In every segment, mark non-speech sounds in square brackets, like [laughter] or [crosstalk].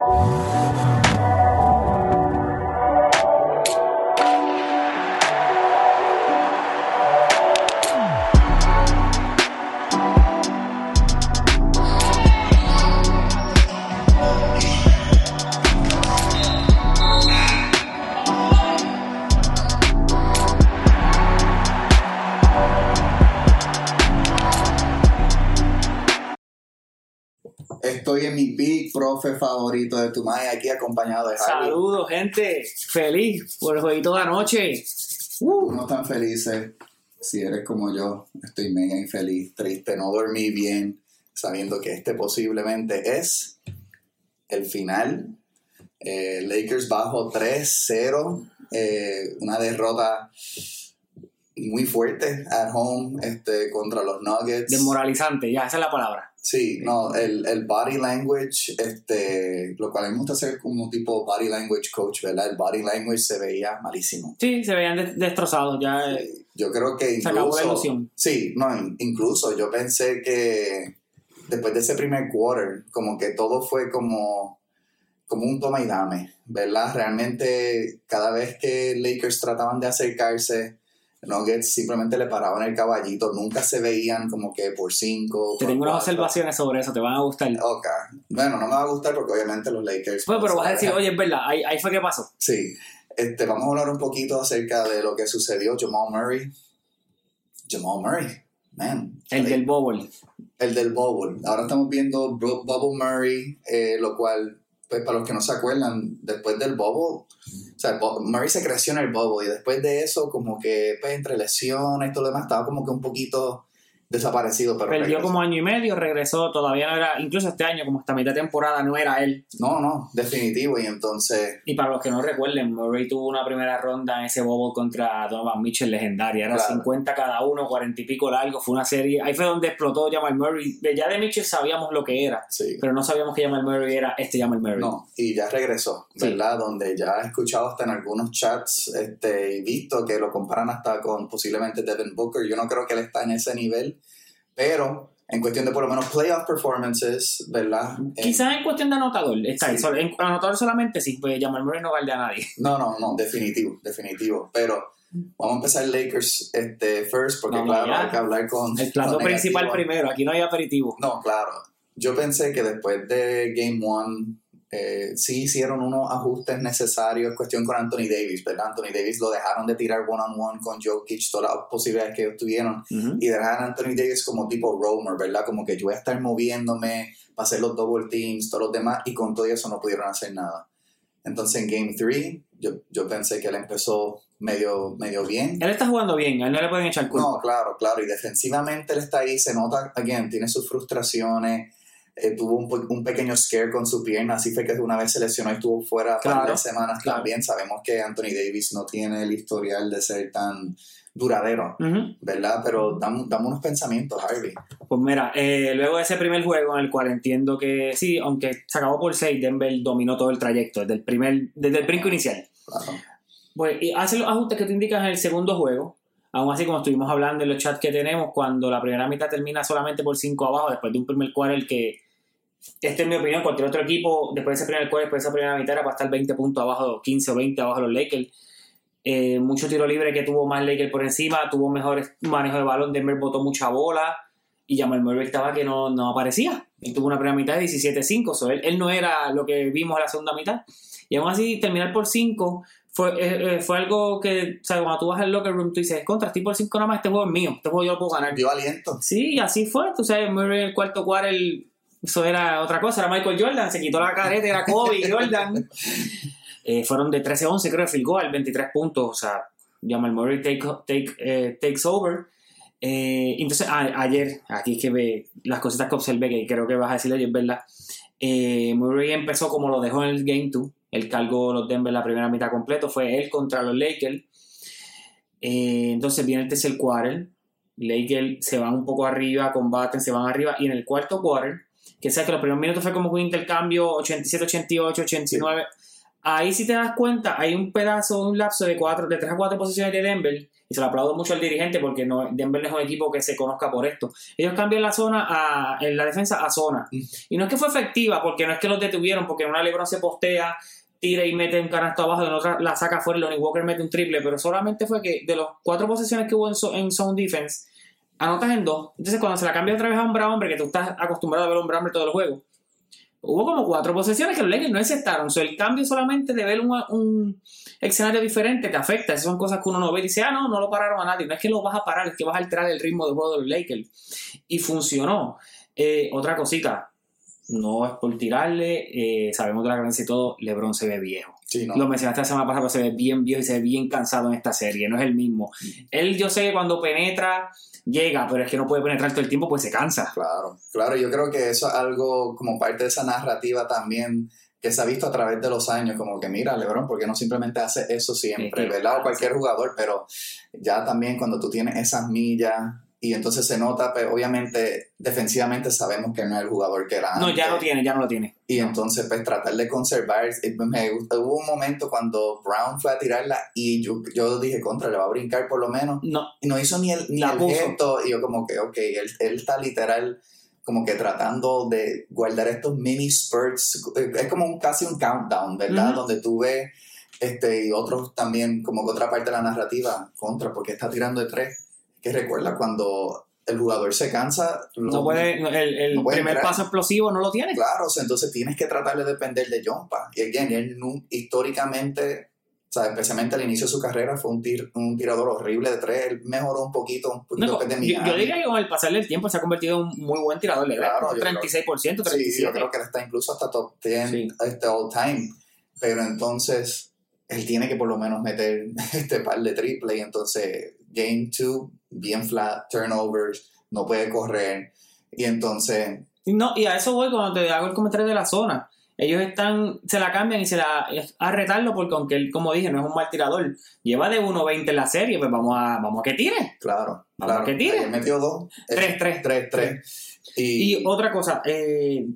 Estoy profe favorito de Tumay, aquí acompañado de Javi. Saludos, gente. Feliz por el jueguito de anoche. Uh, No tan felices. Si eres como yo, estoy mega infeliz, triste, no dormí bien, sabiendo que este posiblemente es el final. Eh, Lakers bajo 3-0, eh, una derrota muy fuerte at home este, contra los Nuggets. desmoralizante, ya, esa es la palabra. Sí, no, el, el body language, este, lo cual a mí me gusta hacer como tipo body language coach, ¿verdad? El body language se veía malísimo. Sí, se veían de- destrozados. Ya eh, Yo creo que se acabó la incluso, ilusión. sí, no, in- incluso yo pensé que después de ese primer quarter, como que todo fue como, como un toma y dame, ¿verdad? Realmente cada vez que Lakers trataban de acercarse, Nuggets simplemente le paraban el caballito, nunca se veían como que por cinco. Te por tengo unas observaciones sobre eso, te van a gustar. Ok. Bueno, no me va a gustar porque obviamente los Lakers. Bueno, pero vas a decir, oye, es verdad, ahí, ahí fue que pasó. Sí. Este, vamos a hablar un poquito acerca de lo que sucedió. Jamal Murray. Jamal Murray. Man. El del Bowl. El del Bubble. Ahora estamos viendo Bu- Bubble Murray, eh, lo cual, pues para los que no se acuerdan, después del Bubble, o sea, Murray se creció en el Bubble y después de eso, como que, pues entre lesiones y todo lo demás, estaba como que un poquito desaparecido. Pero Perdió regresó. como año y medio, regresó, todavía no era, incluso este año, como hasta mitad de temporada, no era él. No, no, definitivo. Y entonces, Y para los que no recuerden, Murray tuvo una primera ronda en ese bobo contra Donovan Mitchell legendaria. Era Claro. 50 cada uno, 40 y pico largo. Fue una serie. Ahí fue donde explotó Jamal Murray. De ya de Mitchell sabíamos lo que era, sí. pero no sabíamos que Jamal Murray era este Jamal Murray. No, y ya regresó, Sí. ¿verdad? Donde ya he escuchado hasta en algunos chats este, y visto que lo comparan hasta con posiblemente Devin Booker. Yo no creo que él está en ese nivel, pero en cuestión de por lo menos playoff performances, ¿verdad? Eh, Quizás en cuestión de anotador, está ahí. Sí. En anotador solamente sí, pues Jamal Murray no vale a nadie. no, no, no, definitivo, definitivo. Pero vamos a empezar Lakers este, first, porque Vamos claro, hay que hablar con... El plato principal primero, aquí no hay aperitivo. No, claro. Yo pensé que después de Game One eh, sí hicieron unos ajustes necesarios, cuestión con Anthony Davis, ¿verdad? Anthony Davis lo dejaron de tirar one-on-one con Jokic, todas las posibilidades que ellos tuvieron, Ujú. y dejaron a Anthony Davis como tipo roamer, ¿verdad? Como que yo voy a estar moviéndome para hacer los double teams, todos los demás, y con todo eso no pudieron hacer nada. Entonces en Game 3, yo, yo pensé que él empezó medio, medio bien. Él está jugando bien, a él no le pueden echar culpa. No, claro, claro. Y defensivamente él está ahí, se nota, again, tiene sus frustraciones. Eh, tuvo un, un pequeño scare con su pierna, así fue que una vez se lesionó y estuvo fuera Claro, varias semanas claro. también. Sabemos que Anthony Davis no tiene el historial de ser tan duradero, Ujú. ¿verdad? Pero dame, dame unos pensamientos, Harvey. Pues mira, eh, luego de ese primer juego en el cual entiendo que sí, aunque se acabó por 6, Denver dominó todo el trayecto desde el primer, desde el brinco inicial. Claro. Pues y hace los ajustes que tú indicas en el segundo juego. Aún así, como estuvimos hablando en los chats que tenemos, cuando la primera mitad termina solamente por 5 abajo, después de un primer quarter que, este es mi opinión, cualquier otro equipo, después de ese primer después de esa primera mitad, era para estar 20 puntos abajo, 15 o 20 abajo de los Lakers. Eh, mucho tiro libre que tuvo más Lakers por encima, tuvo mejores manejo de balón, Denver botó mucha bola y Jamal Murray estaba que no, no aparecía. Él tuvo una primera mitad de 17-5, so, él, él no era lo que vimos en la segunda mitad. Y aún así, terminar por 5 fue, eh, eh, fue algo que, o sea, cuando tú vas al locker room, tú dices, contra, estoy por 5 nada más, este juego es mío, este juego yo lo puedo ganar. Dio aliento. Sí, y así fue, tú sabes, Murray en el cuarto quarter, eso era otra cosa, era Michael Jordan, se quitó la careta, era Kobe Jordan. [laughs] Eh, fueron de 13-11, creo, field goal, 23 puntos, o sea, Jamal Murray take, take, eh, takes over. Eh, entonces, a- ayer, aquí es que ve las cositas que observé, que creo que vas a decir ayer, ¿verdad? Murray empezó como lo dejó en el Game 2, él cargó los Denver la primera mitad completo, fue él contra los Lakers. Entonces viene el tercer quarter, Lakers se van un poco arriba, combaten, se van arriba, y en el cuarto quarter, que sabes que los primeros minutos fue como un intercambio 87, 88, 89, ahí si te das cuenta, hay un pedazo, un lapso de, cuatro, de 3 a 4 posiciones de Denver, y se lo aplaudo mucho al dirigente porque no, Denver no es un equipo que se conozca por esto. Ellos cambian la zona a, en la defensa a zona. Mm. Y no es que fue efectiva, porque no es que los detuvieron, porque en una LeBron se postea, tira y mete un canasto abajo, en otra la saca fuera y Lonnie Walker mete un triple, pero solamente fue que de las cuatro posesiones que hubo en, zo- en zone defense, anotas en dos. Entonces cuando se la cambia otra vez a hombre a hombre, que tú estás acostumbrado a ver hombre a hombre todo el juego, hubo como cuatro posesiones que los Lakers no encestaron. O sea, el cambio solamente de ver un, un escenario diferente te afecta. Esas son cosas que uno no ve y dice, ah, no, no lo pararon a nadie. No es que lo vas a parar, es que vas a alterar el ritmo de juego de los Lakers. Y funcionó. Eh, otra cosita, no es por tirarle, eh, sabemos de la ganancia y todo, LeBron se ve viejo. Sí, no. Lo mencionaste la semana pasada, pero se ve bien viejo y se ve bien cansado en esta serie, no es el mismo. Él, yo sé que cuando penetra, llega, pero es que no puede penetrar todo el tiempo, pues se cansa. Claro, claro, yo creo que eso es algo como parte de esa narrativa también que se ha visto a través de los años, como que mira, Lebron, ¿por qué no simplemente hace eso siempre, Sí, verdad? O cualquier jugador, pero ya también cuando tú tienes esas millas y entonces se nota, pues obviamente defensivamente sabemos que no es el jugador que era No, ya antes. lo tiene, ya no lo tiene. Y entonces, pues tratar de conservar. eh, Me, gustó- hubo un momento cuando Brown fue a tirarla y yo, yo dije, contra, le va a brincar por lo menos. No, Y no hizo ni el, ni el gesto. Y yo, como que, ok, él, él está literal, como que tratando de guardar estos mini spurts. Es como un, casi un countdown, ¿verdad? Donde tú ves, este, y otros también, como que otra parte de la narrativa, contra, porque está tirando de tres. Que recuerda cuando el jugador se cansa. no puede, el, el no puede primer entrar. paso explosivo no lo tiene. Claro, o sea, entonces tienes que tratar de depender de Jompa. Y again, él históricamente, o sea, especialmente al inicio de su carrera, fue un, tir- un tirador horrible de tres. Él mejoró un poquito, un poquito No, después de yo, yo diría que con el pasar del tiempo se ha convertido en un muy buen tirador de Claro, yo 36%, 37%. Sí, yo creo que está incluso hasta top 10 Sí. este all time. Pero entonces, él tiene que por lo menos meter [laughs] este par de triple. Y entonces, game 2, bien flat, turnovers, no puede correr. Y entonces, No, y a eso voy cuando te hago el comentario de la zona. Ellos están, se la cambian y se la es a retarlo porque aunque él, como dije, no es un mal tirador, lleva de 1.20 en la serie, pues vamos a, vamos a que tire. claro, Vamos, claro. que tire. ayer metió dos. Tres, tres. 3, 3. Y, Y otra cosa, eh,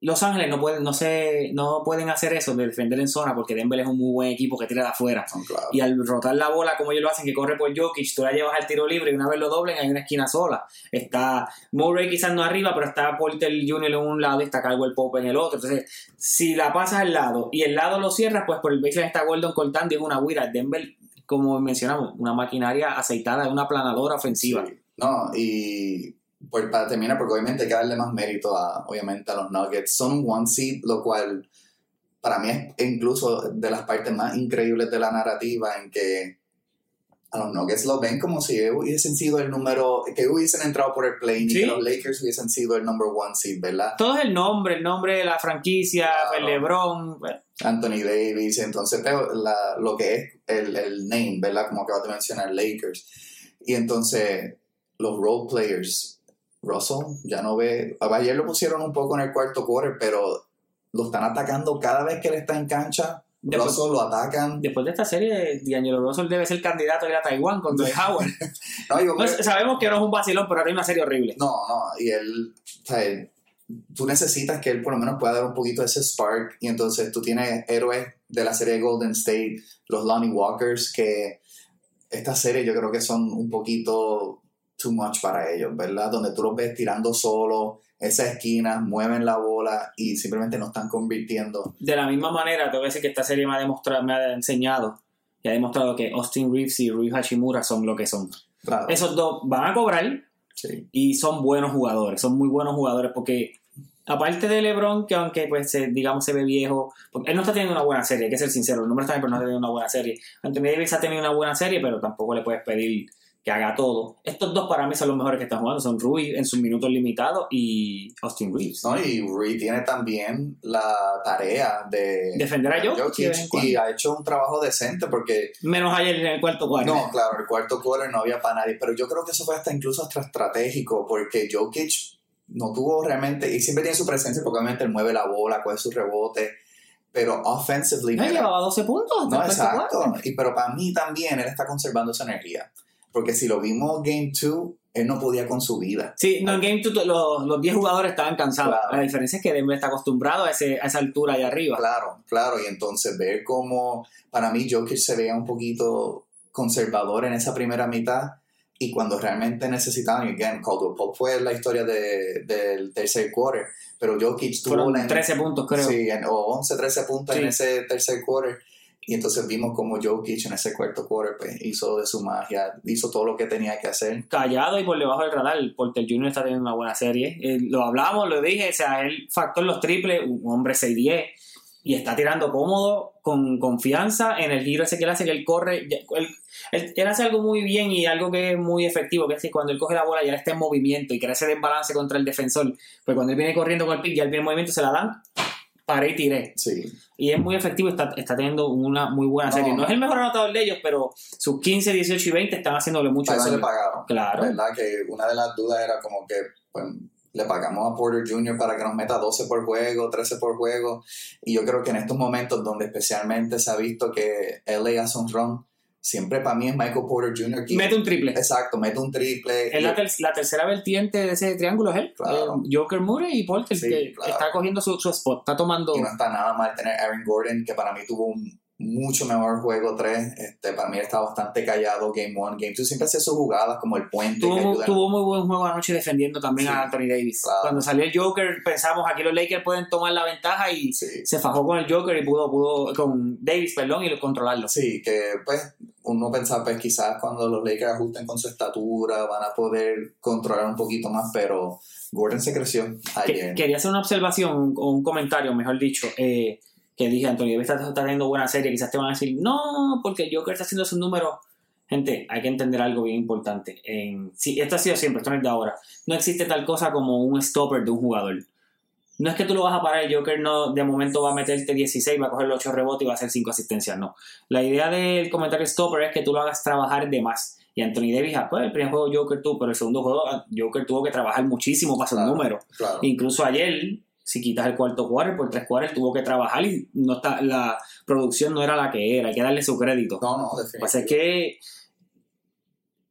Los Ángeles no pueden, no se, no pueden hacer eso de defender en zona porque Denver es un muy buen equipo que tira de afuera. claro. Y al rotar la bola como ellos lo hacen, que corre por Jokic, tú la llevas al tiro libre y una vez lo doblen hay una esquina sola. Está Murray quizás no arriba, pero está Porter Jr. en un lado y está Caldwell Pope en el otro. Entonces, si la pasas al lado y el lado lo cierras, pues por el baseline está Gordon cortando y es una huira. Denver, como mencionamos, una maquinaria aceitada, una planadora ofensiva. Sí. No, y pues para terminar, porque obviamente hay que darle más mérito a, obviamente, a los Nuggets. Son un one seed, lo cual para mí es incluso de las partes más increíbles de la narrativa en que a los Nuggets lo ven como si hubiesen sido el número, que hubiesen entrado por el play y que los Lakers hubiesen sido el number one seed, ¿verdad? Todo es el nombre, el nombre de la franquicia, Claro. el LeBron. bueno, Anthony Davis, entonces la- lo que es el, el name, ¿verdad? Como acabas de mencionar, Lakers. Y entonces los role players, Russell ya no ve, ayer lo pusieron un poco en el cuarto quarter, pero lo están atacando cada vez que él está en cancha. Después- Russell lo atacan. Después de esta serie, D'Angelo Russell debe ser candidato a ir a Taiwán con Dwight [laughs] Howard. No, yo No, sabemos que no es un vacilón, pero tiene una serie horrible. No, no, y él, o sea, tú necesitas que él por lo menos pueda dar un poquito de ese spark, y entonces tú tienes héroes de la serie de Golden State, los Lonnie Walkers, que esta serie yo creo que son un poquito too much para ellos, ¿verdad? Donde tú los ves tirando solo, esa esquina, mueven la bola y simplemente no están convirtiendo. De la misma manera, te voy a decir que esta serie me ha, demostrado, me ha enseñado y ha demostrado que Austin Reeves y Rui Hashimura son lo que son. Claro, Esos dos van a cobrar sí. y son buenos jugadores, son muy buenos jugadores porque aparte de LeBron, que aunque pues se- digamos se ve viejo, porque él no está teniendo una buena serie, hay que ser sincero, el número está bien, pero no está teniendo una buena serie. Anthony Davis ha tenido una buena serie, pero tampoco le puedes pedir que haga todo. Estos dos para mí son los mejores que están jugando, son Rui en sus minutos limitados y Austin Reeves. ¿no? Y Rui tiene también la tarea de Defender a Jokic y ha hecho un trabajo decente porque Menos ayer en el cuarto cuarto. No, claro, el cuarto quarter no había para nadie, pero yo creo que eso fue hasta incluso hasta estratégico, porque Jokic no tuvo realmente, y siempre tiene su presencia, porque obviamente él mueve la bola, coge su rebote, pero offensively, No, llevaba 12 puntos. no, cuarto exacto, cuarto. y pero para mí también él está conservando esa energía, porque si lo vimos Game 2, él no podía con su vida. Sí, no, en Game 2 los, los 10 jugadores estaban cansados. Claro. La diferencia es que Denver está acostumbrado a, ese, a esa altura ahí arriba. Claro, claro, y entonces ver cómo para mí Jokic se veía un poquito conservador en esa primera mitad y cuando realmente necesitaban, y again, Caldwell Pope fue la historia de, del tercer quarter, pero Jokic tuvo Fueron la- 13 puntos, creo. Sí, en- o 11, 13 puntos en ese tercer quarter. Y entonces vimos como Jokic en ese cuarto quarter pues, hizo de su magia, hizo todo lo que tenía que hacer. Callado y por debajo del radar. Porter Jr. está teniendo una buena serie. Eh, lo hablamos, lo dije. O sea, él factor los triples, un hombre 6'10 y está tirando cómodo, con confianza en el giro ese que él hace, que él corre. Él, él- él hace algo muy bien y algo que es muy efectivo, que es que cuando él coge la bola ya está en movimiento y crea ese desbalance contra el defensor. Pues cuando él viene corriendo con el pick, ya él viene en movimiento, se la dan, paré y tiré. Sí, Y es muy efectivo, está, está teniendo una muy buena No. serie. No es el mejor anotador de ellos, pero sus 15, 18 y 20 están haciéndole mucho eso le daño. pagaron. Claro. ¿Verdad? Que una de las dudas era como que pues, le pagamos a Porter Jr. para que nos meta 12 por juego, 13 por juego. Y yo creo que en estos momentos donde especialmente se ha visto que LA hace un run, siempre para mí es Michael Porter Jr. Mete un triple. Exacto, mete un triple. Es la, ter- la tercera vertiente de ese triángulo, es él. Claro. Eh, Joker Murray y Porter, Sí, que claro. está cogiendo su, su spot, está tomando. Y no está nada mal tener Aaron Gordon, que para mí tuvo un mucho mejor juego 3. Este, para mí está bastante callado Game 1, Game 2. Siempre hace sus jugadas como el puente. Tuvo, tuvo muy buen juego anoche defendiendo también Sí, a Anthony Davis. claro. Cuando salió el Joker, pensamos aquí los Lakers pueden tomar la ventaja y Sí. se fajó con el Joker y pudo, pudo con Davis, perdón, y controlarlo. Sí, que pues uno pensaba pues quizás cuando los Lakers ajusten con su estatura van a poder controlar un poquito más, pero Gordon se creció Que- ayer. quería hacer una observación o un comentario, mejor dicho, eh, que dije, Antonio Davis está, está teniendo buena serie, quizás te van a decir, no, porque Joker está haciendo sus números. Gente, hay que entender algo bien importante. En, sí, esto ha sido siempre, esto no es de ahora. No existe tal cosa como un stopper de un jugador. No es que tú lo vas a parar, el Joker no de momento va a meterte 16, va a coger los 8 rebotes y va a hacer 5 asistencias, no. La idea del comentario stopper es que tú lo hagas trabajar de más. Y Anthony Davis, ah, pues el primer juego Joker tuvo, pero el segundo juego ah, Joker tuvo que trabajar muchísimo para sus Claro. números. Claro. Incluso ayer, si quitas el cuarto quarter por tres quarters, tuvo que trabajar y no está, la producción no era la que era. Hay que darle su crédito. No, no, que pasa es definitivamente. que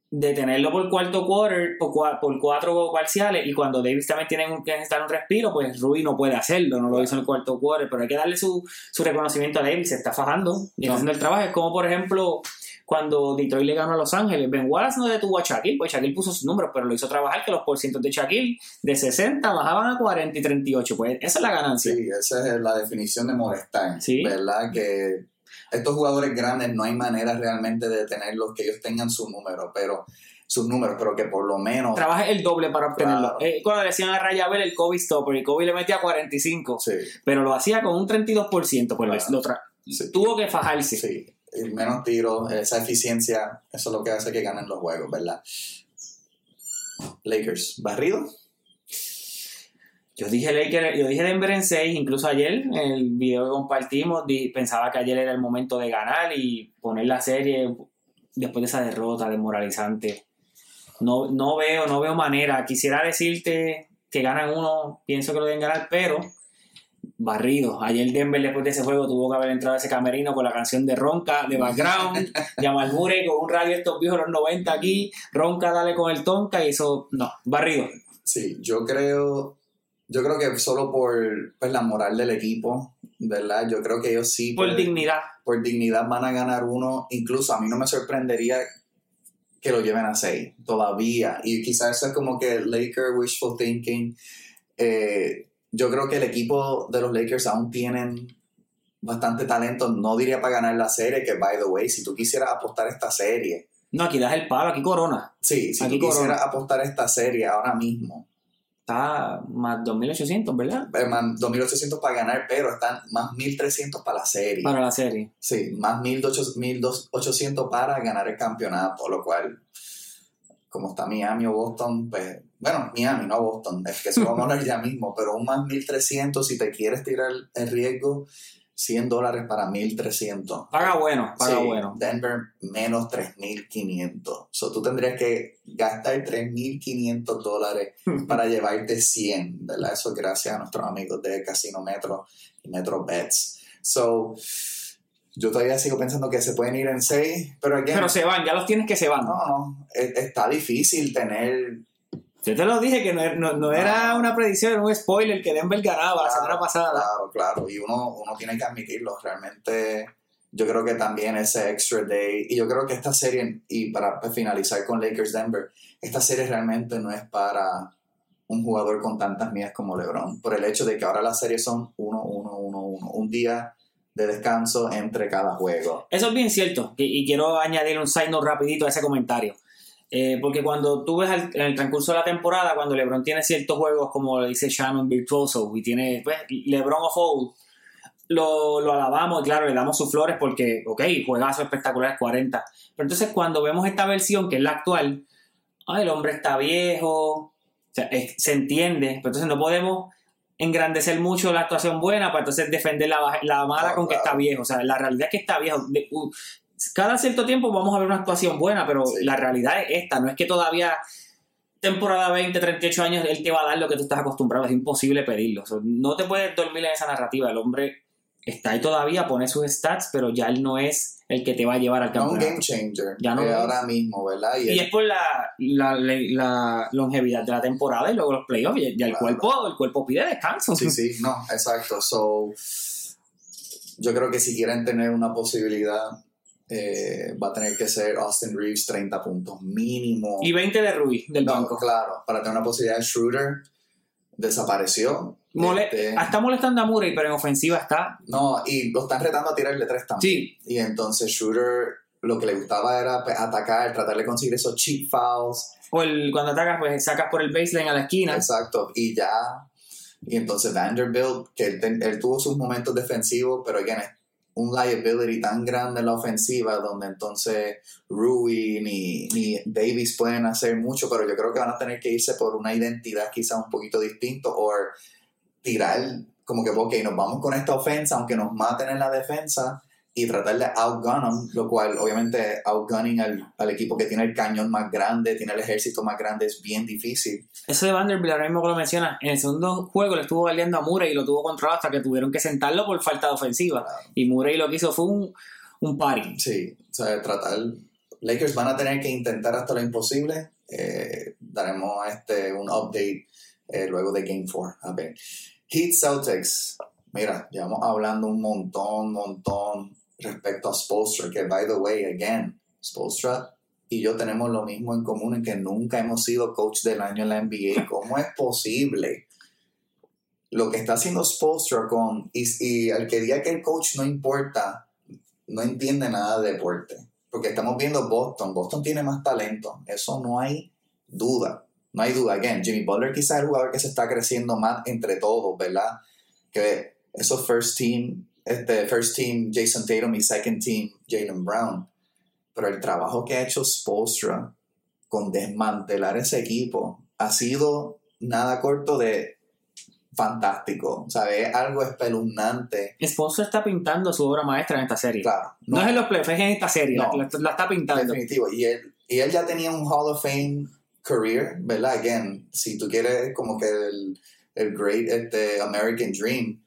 detenerlo por cuarto quarter, por, cua- por cuatro parciales, y cuando Davis también tiene un- que necesitar un respiro, pues Rui no puede hacerlo, no lo hizo en el cuarto quarter, pero hay que darle su, su reconocimiento a Davis, se está fajando y está No. haciendo el trabajo. Es como, por ejemplo, cuando Detroit le ganó a Los Ángeles, Ben Wallace no detuvo a Shaquille, pues Shaquille puso sus números, pero lo hizo trabajar que los porcientos de Shaquille de 60 bajaban a 40 y 38, pues esa es la ganancia. Sí, esa es la definición de molestar. Sí. ¿Verdad? Que estos jugadores grandes no hay manera realmente de detenerlos, que ellos tengan su número, pero sus números, pero que por lo menos. Trabaja el doble para obtenerlo. Claro. Eh, cuando le decían a Rayabel el Kobe Stopper, y Kobe le metía 45. Sí, pero lo hacía con un 32%, pues Claro. lo tra- sí. tuvo que fajarse. Sí, menos tiros, esa eficiencia, eso es lo que hace que ganen los juegos, ¿verdad? Lakers, barrido. Yo dije Lakers, yo dije Denver en 6, incluso ayer, en el video que compartimos, pensaba que ayer era el momento de ganar y poner la serie después de esa derrota desmoralizante. No, no veo, no veo manera. Quisiera decirte que ganan uno, pienso que lo deben ganar, pero barrido. Ayer Denver después de ese juego tuvo que haber entrado a ese camerino con la canción de Ronca de background, [laughs] Jamal Murray con un radio estos viejos de los 90 aquí, Ronca dale con el tonka y eso, no, barrido. Sí, yo creo, yo creo que solo por pues, la moral del equipo, ¿verdad? Yo creo que ellos sí, Por por, dignidad. por dignidad van a ganar uno. Incluso a mí no me sorprendería que lo lleven a seis todavía. Y quizás eso es como que Laker wishful thinking. Eh, yo creo que el equipo de los Lakers aún tienen bastante talento. No diría para ganar la serie, que by the way, si tú quisieras apostar esta serie, No, aquí das el palo, aquí corona. sí, si Aquí tú Corona. quisieras apostar esta serie ahora mismo, Está más 2.800, ¿verdad? eh, man, 2.800 para ganar, pero están más 1.300 para la serie. Para la serie. Sí, más 1.800 para ganar el campeonato, lo cual, como está Miami o Boston, pues, bueno, Miami, no Boston, es que eso vamos a hablar ya mismo, pero un más 1.300, si te quieres tirar el riesgo, 100 dólares para 1.300. Paga bueno, paga Sí, bueno. Denver menos 3.500. So, tú tendrías que gastar 3.500 dólares [laughs] para llevarte 100, ¿verdad? Eso gracias a nuestros amigos de Casino Metro y Metro Bets. So, Yo todavía sigo pensando que se pueden ir en seis, pero again, Pero se van, ya los tienes que se van. no, no, e- está difícil tener Yo te lo dije que no, no- no era una predicción, era un spoiler que Denver ganaba la Claro, semana pasada. Claro, claro. Y uno, uno tiene que admitirlo. Realmente, yo creo que también ese extra day. Y yo creo que esta serie, y para finalizar con Lakers Denver, esta serie realmente no es para un jugador con tantas mías como LeBron. Por el hecho de que ahora las series son 1, 1, 1, 1. Un día de descanso entre cada juego. Eso es bien cierto, y, y quiero añadir un side note rapidito a ese comentario. Eh, porque cuando tú ves al- en el transcurso de la temporada, cuando LeBron tiene ciertos juegos, como le dice Shannon Virtuoso, y tiene pues, LeBron of old, lo, lo alabamos y claro, le damos sus flores porque, ok, juegazo espectacular, 40. Pero entonces cuando vemos esta versión, que es la actual, ay, el hombre está viejo, o sea, es- se entiende, pero entonces no podemos engrandecer mucho la actuación buena para entonces defender la, la mala Ah, con que está viejo. O sea, la realidad es que está viejo. De- cada cierto tiempo vamos a ver una actuación buena, pero Sí. la realidad es esta. No es que todavía temporada 20, 38 años él te va a dar lo que tú estás acostumbrado. Es imposible pedirlo. O sea, no te puedes dormir en esa narrativa. El hombre está ahí todavía, pone sus stats, pero ya él no es el que te va a llevar al No un campeonato. game changer. Ya no eh, ahora mismo, ¿verdad? Y, Y él- es por la, la, la longevidad de la temporada y luego los playoffs. Ya, ya el, Claro. cuerpo, el cuerpo pide descanso. Sí, sí, no, exacto. So, yo creo que si quieren tener una posibilidad, eh, va a tener que ser Austin Reeves 30 puntos mínimo. Y 20 de Rui del No, banco. claro, para tener una posibilidad, Schroeder desapareció. Mole- Este, Está molestando a Murray, pero en ofensiva está. no, y lo están retando a tirarle tres también. Sí, Y entonces Schroeder lo que le gustaba era pues, atacar, tratar de conseguir esos cheap fouls. o el, cuando atacas, pues sacas por el baseline a la esquina. Exacto, y ya. Y entonces Vanderbilt, que él, él tuvo sus momentos defensivos, pero again, es un liability tan grande en la ofensiva, donde entonces Rui ni, ni Davis pueden hacer mucho, pero yo creo que van a tener que irse por una identidad quizá un poquito distinto, o tirar como que, ok, nos vamos con esta ofensa, aunque nos maten en la defensa, y tratar de outgun them, lo cual obviamente outgunning al, al equipo que tiene el cañón más grande, tiene el ejército más grande, es bien difícil. Eso de Vanderbilt, ahora mismo que lo mencionas, en el segundo juego le estuvo valiendo a Murray y lo tuvo controlado hasta que tuvieron que sentarlo por falta de ofensiva. Claro. Y Murray lo que hizo fue un, un party. Sí, o sea, tratar. Lakers van a tener que intentar hasta lo imposible. Eh, daremos este, un update eh, luego de Game 4. A ver. Heat Celtics. Mira, llevamos hablando un montón, montón respecto a Spolstra, que by the way, again, Spolstra y yo tenemos lo mismo en común en que nunca hemos sido coach del año en la NBA. ¿Cómo es posible? Lo que está haciendo Spolstra con, y, al que diga que el coach no importa, no entiende nada de deporte. Porque estamos viendo Boston. Boston tiene más talento. Eso no hay duda. No hay duda. Again, Jimmy Butler quizás es el jugador que se está creciendo más entre todos, ¿verdad? Que esos first team, este first team Jason Tatum y second team Jalen Brown. Pero el trabajo que ha hecho Spolstra con desmantelar ese equipo ha sido nada corto de fantástico. O sea, es algo espeluznante. Sponsor está pintando su obra maestra en esta serie. Claro. No, es en los playoffs, es en esta serie. No. La, la está pintando. Definitivo. Y él, y él ya tenía un Hall of Fame career, ¿verdad? Again, si tú quieres como que el, el Great este, American Dream,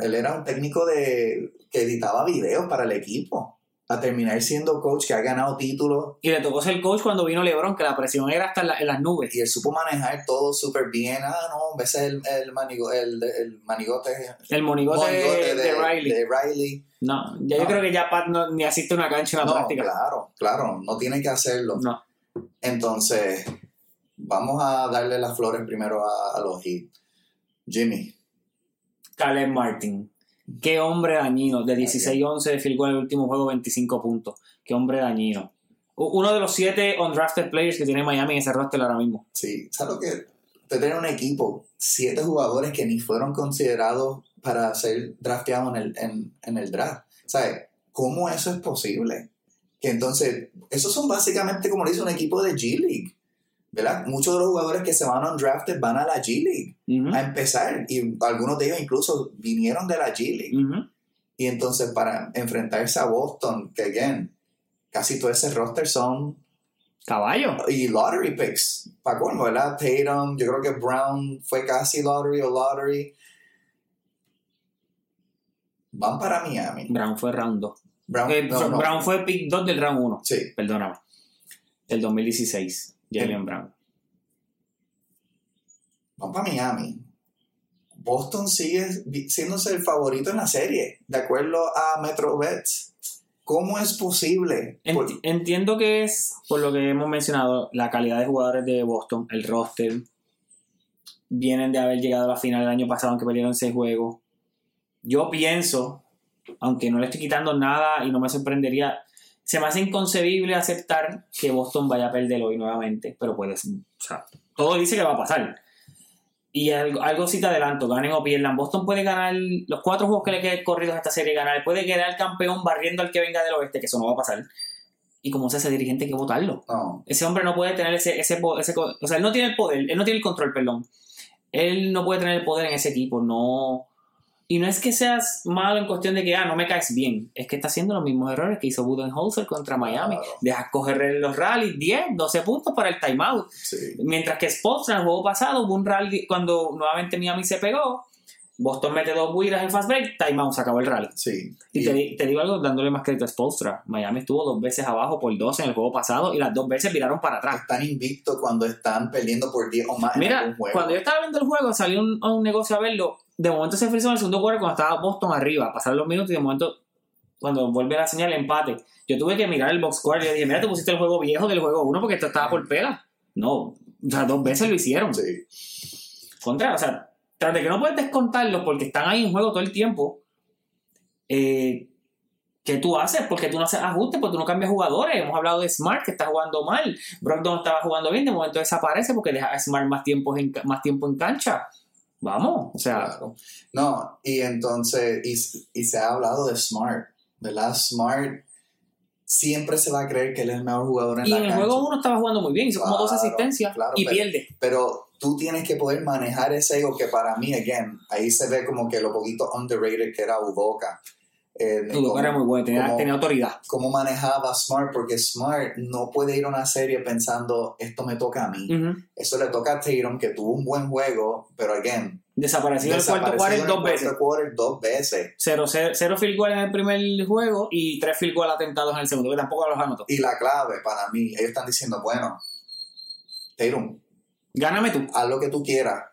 él era un técnico de, que editaba videos para el equipo. A terminar siendo coach que ha ganado títulos Y le tocó ser coach cuando vino LeBron, que la presión era hasta en, la- en las nubes. y él supo manejar todo súper bien. Ah, no, ese es el, el, manigo- el, el manigote, El monigote, monigote de, de Riley. de Riley. No, ya yo No. creo que ya Pat no- ni asiste a una cancha en la No, práctica. claro, claro, no tiene que hacerlo. No. Entonces, vamos a darle las flores primero a, a los Heat. Jimmy, Caleb Martin. Qué hombre dañino. De 16-11 de field goal en el último juego, 25 puntos. Qué hombre dañino. Uno de los siete undrafted players que tiene Miami en ese roster ahora mismo. sí, ¿sabes lo que? Usted tiene un equipo, siete jugadores que ni fueron considerados para ser drafteados en el, en, en el draft. ¿Sabes? ¿Cómo eso es posible? Que entonces, esos son básicamente, como le dice, un equipo de G League. ¿Verdad? Muchos de los jugadores que se van undrafted van a la G League. A empezar y algunos de ellos incluso vinieron de la G League y entonces para enfrentarse a Boston que again casi todo ese roster son Caballo. y lottery picks para colmo ¿verdad? Tatum yo creo que Brown fue casi lottery o lottery van para Miami. Brown fue round 2. Brown, Eh, no, no. Brown fue pick 2 del round 1. Sí, Perdóname. Del 2016. Jalen Brown. van para Miami. Boston sigue siéndose el favorito en la serie, de acuerdo a Metro Bets. ¿Cómo es posible? Enti- entiendo que es, por lo que hemos mencionado, la calidad de jugadores de Boston, el roster. Vienen de haber llegado a la final el año pasado, aunque perdieron seis juegos. Yo pienso, aunque no le estoy quitando nada y no me sorprendería, se me hace inconcebible aceptar que Boston vaya a perder hoy nuevamente, pero puede ser, o sea, todo dice que va a pasar. Y algo, algo sí te adelanto, ganen o pierdan. Boston puede ganar los cuatro juegos que le queden corridos a esta serie, ganar. Puede quedar campeón barriendo al que venga del oeste, que eso no va a pasar. Y como se hace dirigente, hay que votarlo. no, Ese hombre no puede tener ese, ese, ese O sea, él no tiene el poder, él no tiene el control, perdón. Él no puede tener el poder en ese equipo, no. Y no es que seas malo en cuestión de que, ah, no me caes bien. Es que está haciendo los mismos errores que hizo Budenholzer contra Miami. Claro. Dejas coger en los rallies 10, 12 puntos para el timeout. sí. Mientras que Spoelstra en el juego pasado hubo un rally cuando nuevamente Miami se pegó. Boston mete dos buiras en fast break, timeout, se acabó el rally. Sí. Y Y- te, di- te digo algo dándole más crédito a Spoelstra. Miami estuvo dos veces abajo por 12 en el juego pasado y las dos veces viraron para atrás. están invictos cuando están perdiendo por 10 o más en Mira, algún juego. cuando yo estaba viendo el juego, salió un, a un negocio a verlo. De momento se frizó en el segundo cuarto cuando estaba Boston arriba. Pasaron los minutos y de momento, cuando vuelve la señal, empate. Yo tuve que mirar el box score y yo dije, mira, te pusiste el juego viejo del juego 1 porque esto estaba por pela. No, o sea, dos veces lo hicieron. Sí. Contra, o sea, tras de que no puedes descontarlos porque están ahí en juego todo el tiempo, eh, ¿qué tú haces? Porque tú no haces ajustes, porque tú no cambias jugadores. Hemos hablado de Smart, que está jugando mal. Brogdon estaba jugando bien, de momento desaparece porque deja a Smart más tiempo en, más tiempo en cancha. Vamos, o sea, Claro. No, y entonces, y, y se ha hablado de Smart, ¿verdad? Smart siempre se va a creer que él es el mejor jugador en y la en el cancha. juego uno estaba jugando muy bien, hizo como dos asistencias claro, y pero- pierde. Pero tú tienes que poder manejar ese ego que para mí, again, ahí se ve como que lo poquito underrated que era Udoka. Eh, Udoka como- era muy bueno, tenía, tenía autoridad. cómo manejaba Smart, porque Smart no puede ir a una serie pensando, esto me toca a mí. Eso le toca a Tatum, que tuvo un buen juego, pero again, Desapareció el cuarto quarter dos veces. quarter dos veces. Cero, cero, cero field goal en el primer juego y tres field goal atentados en el segundo, que tampoco los anotó. Y la clave para mí, ellos están diciendo, bueno, Tatum, Gáname tú. haz lo que tú quieras,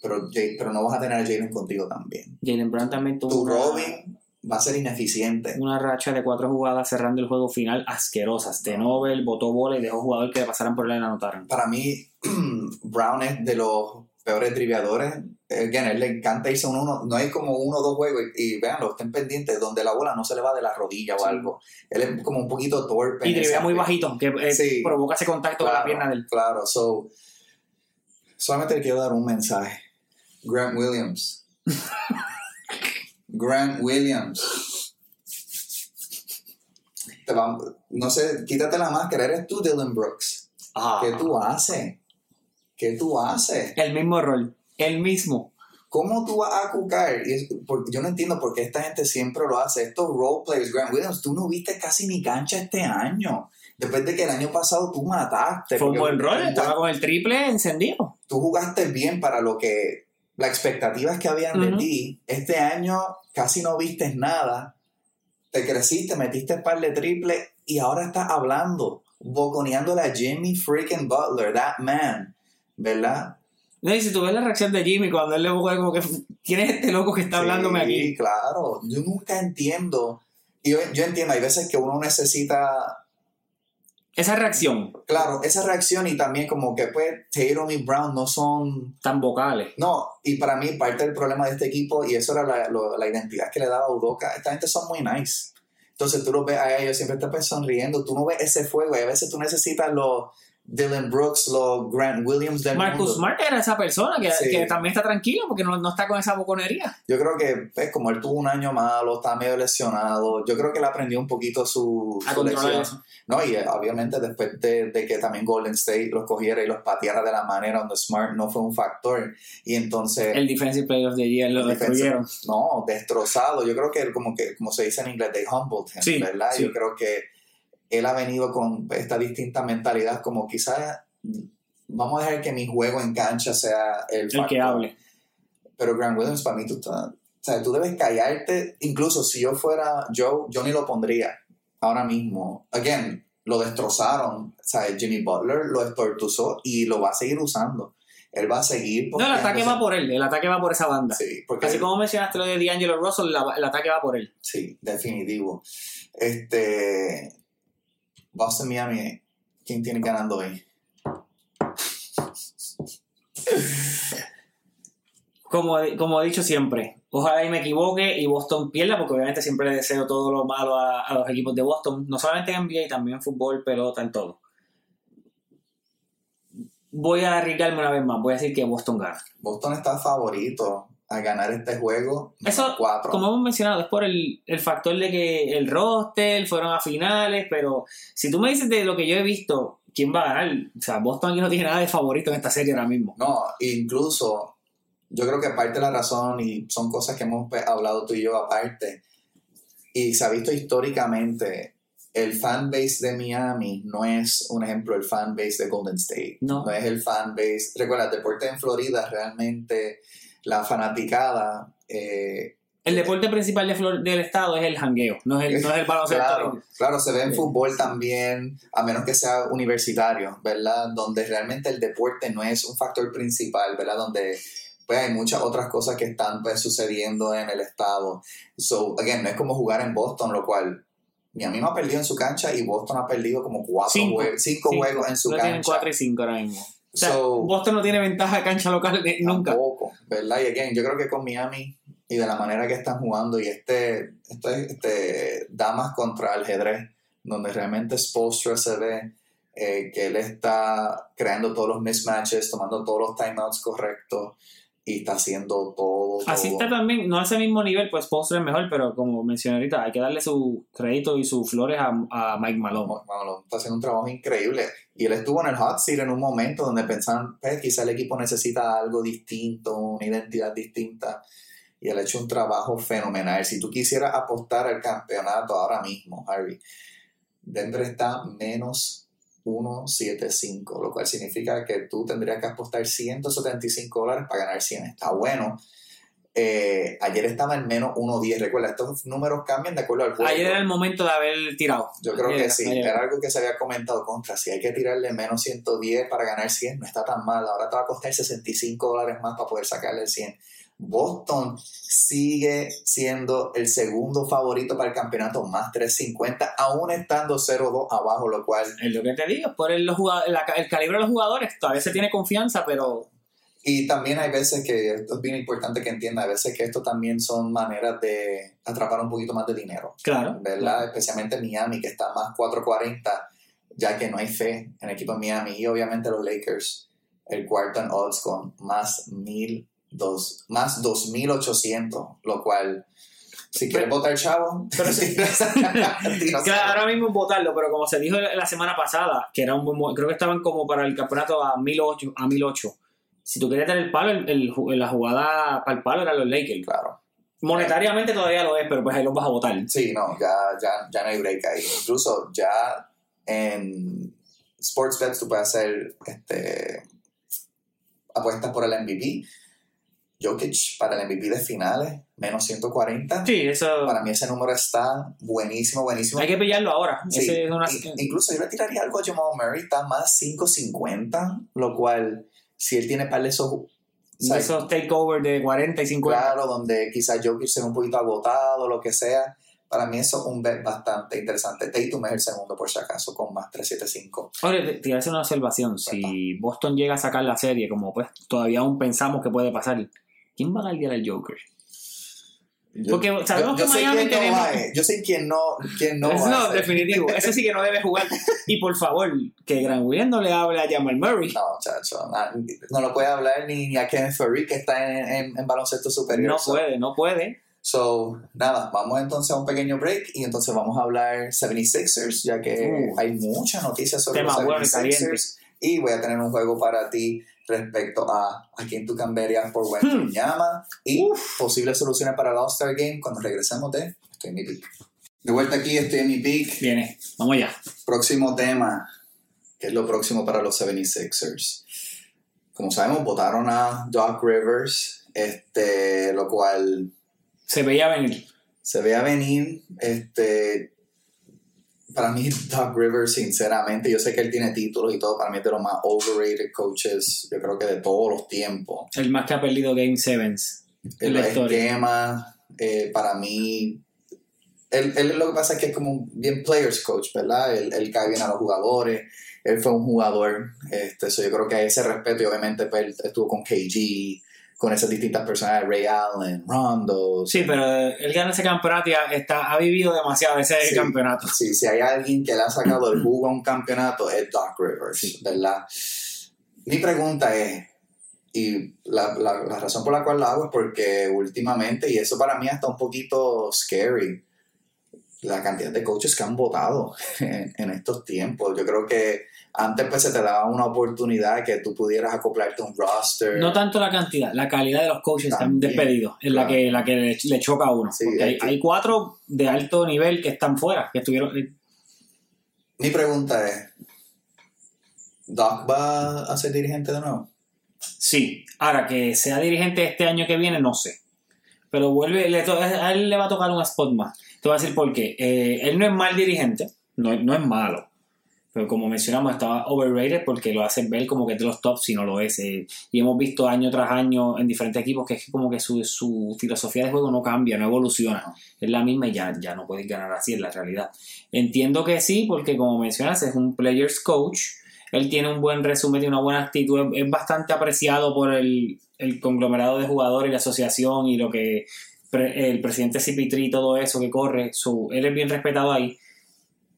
pero, pero no vas a tener a Jalen contigo también. Jalen Brown también tuvo Tu Robin va a ser ineficiente. una racha de cuatro jugadas cerrando el juego final asquerosas. De Nobel botó bola y dejó jugador que pasaran por él y la anotaran. Para mí, [clears throat] Brown es de los peores triviadores. Again, él le encanta irse un uno. No hay como uno o dos juegos, y, y véanlo, estén pendientes, donde la bola no se le va de la rodilla o Sí. algo. Él es como un poquito torpe. Y drivea muy bajito, que eh, Sí. provoca ese contacto con la Claro, pierna de él. Claro, so, solamente le quiero dar un mensaje. Grant Williams. [laughs] Grant Williams. Te va- no sé, quítate la máscara, eres tú, Dylan Brooks. Ah. ¿Qué tú haces? ¿Qué tú haces? El mismo rol, el mismo. ¿Cómo tú vas a cucar? Porque yo no entiendo por qué esta gente siempre lo hace. Estos role players, Grant Williams, tú no viste casi ni cancha este año. Después de que el año pasado tú mataste. Fue un buen rol, estaba con el triple encendido. tú jugaste bien para lo que las expectativas que habían de Ujú. ti. Este año casi no viste nada. Te creciste, metiste un par de triple y ahora estás hablando, boconeándole a Jimmy freaking Butler, that man, ¿verdad? No, y si tú ves la reacción de Jimmy cuando él le busca como que ¿quién es este loco que está hablándome Sí, aquí? claro. Yo nunca entiendo. Yo, yo entiendo, hay veces que uno necesita Esa reacción Claro, esa reacción y también como que pues Tatum y Brown no son... tan vocales. No, y para mí parte del problema de este equipo, y eso era la, lo- la identidad que le daba a Udoka, esta gente son muy nice. Entonces tú los ves a ellos, siempre están pues, sonriendo, tú no ves ese fuego y a veces tú necesitas los Dylan Brooks, los Grant Williams del Marcus mundo. Smart era esa persona que, Sí. que también está tranquilo porque no, no está con esa boconería. Yo creo que pues, como él tuvo un año malo, está medio lesionado, yo creo que él aprendió un poquito su, su lección. eso. No, y eh, obviamente después de, de que también Golden State los cogiera y los pateara de la manera donde Smart no fue un factor. Y entonces, El Defensive Player of the Year lo destruyeron. no, destrozado. Yo creo que él como que, como se dice en inglés, they humbled him, Sí, ¿verdad? sí. Yo creo que él ha venido con esta distinta mentalidad, como quizás vamos a dejar que mi juego en cancha sea el, El factor. que hable. Pero Grant Williams, para mí, tú sea, tú debes callarte. Incluso si yo fuera Joe, yo ni lo pondría ahora mismo. Again, lo destrozaron. O sea, Jimmy Butler lo estortuzó y lo va a seguir usando. Él va a seguir. No, el ataque va por él. El ataque va por esa banda. Sí, porque Así como mencionaste lo de D'Angelo Russell, la- el ataque va por él. Sí, definitivo. Este. Boston Miami, ¿quién tiene ganando hoy? Como, como he dicho siempre, ojalá y me equivoque y Boston pierda, porque obviamente siempre le deseo todo lo malo a, a los equipos de Boston, no solamente en NBA, también en fútbol, pelota, en todo. Voy a arriesgarme una vez más, voy a decir que Boston gana. Boston está favorito a ganar este juego. Eso, cuatro. Como hemos mencionado, es por el, el factor de que el roster fueron a finales, pero si tú me dices de lo que yo he visto, ¿quién va a ganar? O sea, Boston aquí no tiene nada de favorito en esta serie ahora mismo. No, incluso yo creo que parte de la razón, y son cosas que hemos pe- hablado tú y yo aparte, y se ha visto históricamente, el fanbase de Miami no es un ejemplo el fanbase de Golden State. No. es el fanbase. Recuerda, el deporte en Florida realmente la fanaticada. eh, El deporte principal de Flor- del estado es el jangueo, no es el, no es el baloncesto. Claro, claro, se ve en fútbol también, a menos que sea universitario, ¿verdad? Donde realmente el deporte no es un factor principal, ¿verdad? Donde pues hay muchas otras cosas que están pues sucediendo en el estado. So, again, no es como jugar en Boston, lo cual Miami no ha perdido en su cancha y Boston ha perdido como cuatro Cinco. juegos, cinco, Cinco. juegos en su No tienen cancha. 4 y 5 ahora mismo. O sea, So- Boston no tiene ventaja de cancha local de- nunca. Tampoco, ¿verdad? Y again, yo creo que con Miami y de la manera que están jugando y este, este, este damas contra ajedrez, donde realmente Spolstra se ve eh, que él está creando todos los mismatches, tomando todos los timeouts correctos y está haciendo todo. Así todo. está también, no a ese mismo nivel, pues Postre es mejor, pero como mencioné ahorita, hay que darle su crédito y sus flores a, a Mike Malone. Manolo está haciendo un trabajo increíble. Y él estuvo en el hot seat en un momento donde pensaban, pues, quizá el equipo necesita algo distinto, una identidad distinta. Y él ha hecho un trabajo fenomenal. Si tú quisieras apostar al campeonato ahora mismo, Harvey, Denver está menos 1.75, lo cual significa que tú tendrías que apostar 175 dólares para ganar 100. Está bueno. Eh, ayer estaba en menos 1.10. Recuerda, estos números cambian de acuerdo al juego. Ayer era el momento de haber tirado. Yo creo Ayer que sí, ayer. era algo que se había comentado contra. Si hay que tirarle menos 110 para ganar 100, no está tan mal. Ahora te va a costar 65 dólares más para poder sacarle el 100. Boston sigue siendo el segundo favorito para el campeonato, más 350, aún estando 0-2 abajo, lo cual. Es lo que te digo, por el, la- el calibre de los jugadores. Todavía se tiene confianza, pero Y también hay veces que, esto es bien importante que entienda, hay veces que esto también son maneras de atrapar un poquito más de dinero. claro. ¿verdad? Especialmente Miami, que está más 440, ya que no hay fe en el equipo de Miami. Y obviamente los Lakers, el cuarto en odds con más, mil dos, más 2.800, lo cual, si quieres votar chavo, Pero [laughs] sí. [laughs] Claro, ahora mismo votarlo, pero como se dijo la semana pasada, que era un buen creo que estaban como para el campeonato a 1008, a 1008. Si tú querías tener el palo, el, la jugada para el palo eran los Lakers. Claro. Monetariamente todavía lo es, pero pues ahí los vas a votar. Sí, no, ya, ya, ya no hay break ahí. Incluso ya en Sportsbets tú puedes hacer este, apuestas por el MVP. Jokic para el MVP de finales, menos 140. Sí, eso Para mí ese número está buenísimo, buenísimo. hay que pillarlo ahora. Sí, Ese es una- in- incluso yo le tiraría algo a Jamal Murray, está más 5.50, lo cual, si él tiene para esos, o sea, esos takeovers de 40 y 50. claro, donde quizás Jokic sea un poquito agotado, lo que sea, para mí eso es un bet bastante interesante. Tatum es el segundo, por si acaso, con más 3.75. Ahora, te voy a hacer una observación. Si Boston llega a sacar la serie, como pues todavía aún pensamos que puede pasar, ¿quién va a guardiar al Joker? Porque sabemos que sé Miami quién no tenemos- va, eh. Yo sé quién no, quién no [laughs] Eso va no, definitivo. Ese sí que no debe jugar. [laughs] Y por favor, que Gran Williams no le hable a Jamal Murray. No, chacho, no lo puede hablar ni, ni a Kevin Furry, que está en, en- en baloncesto superior. No So- puede, no puede. So, nada, vamos entonces a un pequeño break y entonces vamos a hablar 76ers, ya que Uh. hay muchas noticias sobre Tema los bueno y 76ers. Y voy a tener un juego para ti respecto a a quién tú cambiarías por Hmm. Llama y posibles soluciones para el All-Star Game cuando regresemos de Estoy en mi pick. De vuelta aquí, estoy en mi pick. Viene, vamos allá. Próximo tema, que es lo próximo para los 76ers. Como sabemos, votaron a Doc Rivers, este, lo cual Se veía venir. Se veía venir. Este, para mí, Doc Rivers, sinceramente, yo sé que él tiene títulos y todo, para mí es de los más overrated coaches, yo creo que de todos los tiempos. El más que ha perdido Game Sevens. en El historia. esquema, eh, para mí, él, él lo que pasa es que es como un bien players coach, ¿verdad? Él, él cae bien a los jugadores, él fue un jugador, este, so yo creo que hay ese respeto y obviamente pues, él estuvo con KG, con esas distintas personas, Ray Allen, Rondo. Sí, pero él gana ese campeonato y ha, está, ha vivido demasiado el Sí. campeonato. Sí, si hay alguien que le ha sacado el jugo a un campeonato es Doc Rivers, ¿verdad? Mi pregunta es, y la, la- la razón por la cual la hago es porque últimamente, y eso para mí está un poquito scary, la cantidad de coaches que han votado [laughs] en, en estos tiempos. Yo creo que antes pues se te daba una oportunidad que tú pudieras acoplarte a un roster. No tanto la cantidad, la calidad de los coaches También, despedido es la que, la que le, le choca a uno. Sí, porque hay, es que- hay cuatro de alto nivel que están fuera, que estuvieron. eh, Mi pregunta es, ¿Doc va a ser dirigente de nuevo? Sí, ahora que sea dirigente este año que viene, no sé. Pero vuelve, le a él le va a tocar un spot más. Te voy a decir por qué. Eh, él no es mal dirigente, no, no es malo. Pero como mencionamos, estaba overrated porque lo hacen ver como que es de los tops si no lo es. eh. y hemos visto año tras año en diferentes equipos que es como que su, su filosofía de juego no cambia, no evoluciona. Es la misma y ya, ya no puedes ganar así, en la realidad. Entiendo que sí, porque como mencionas, es un players coach. Él tiene un buen resumen y una buena actitud. Es, es bastante apreciado por el, el conglomerado de jugadores y la asociación y lo que el presidente CP3 y todo eso que corre. So, él es bien respetado ahí.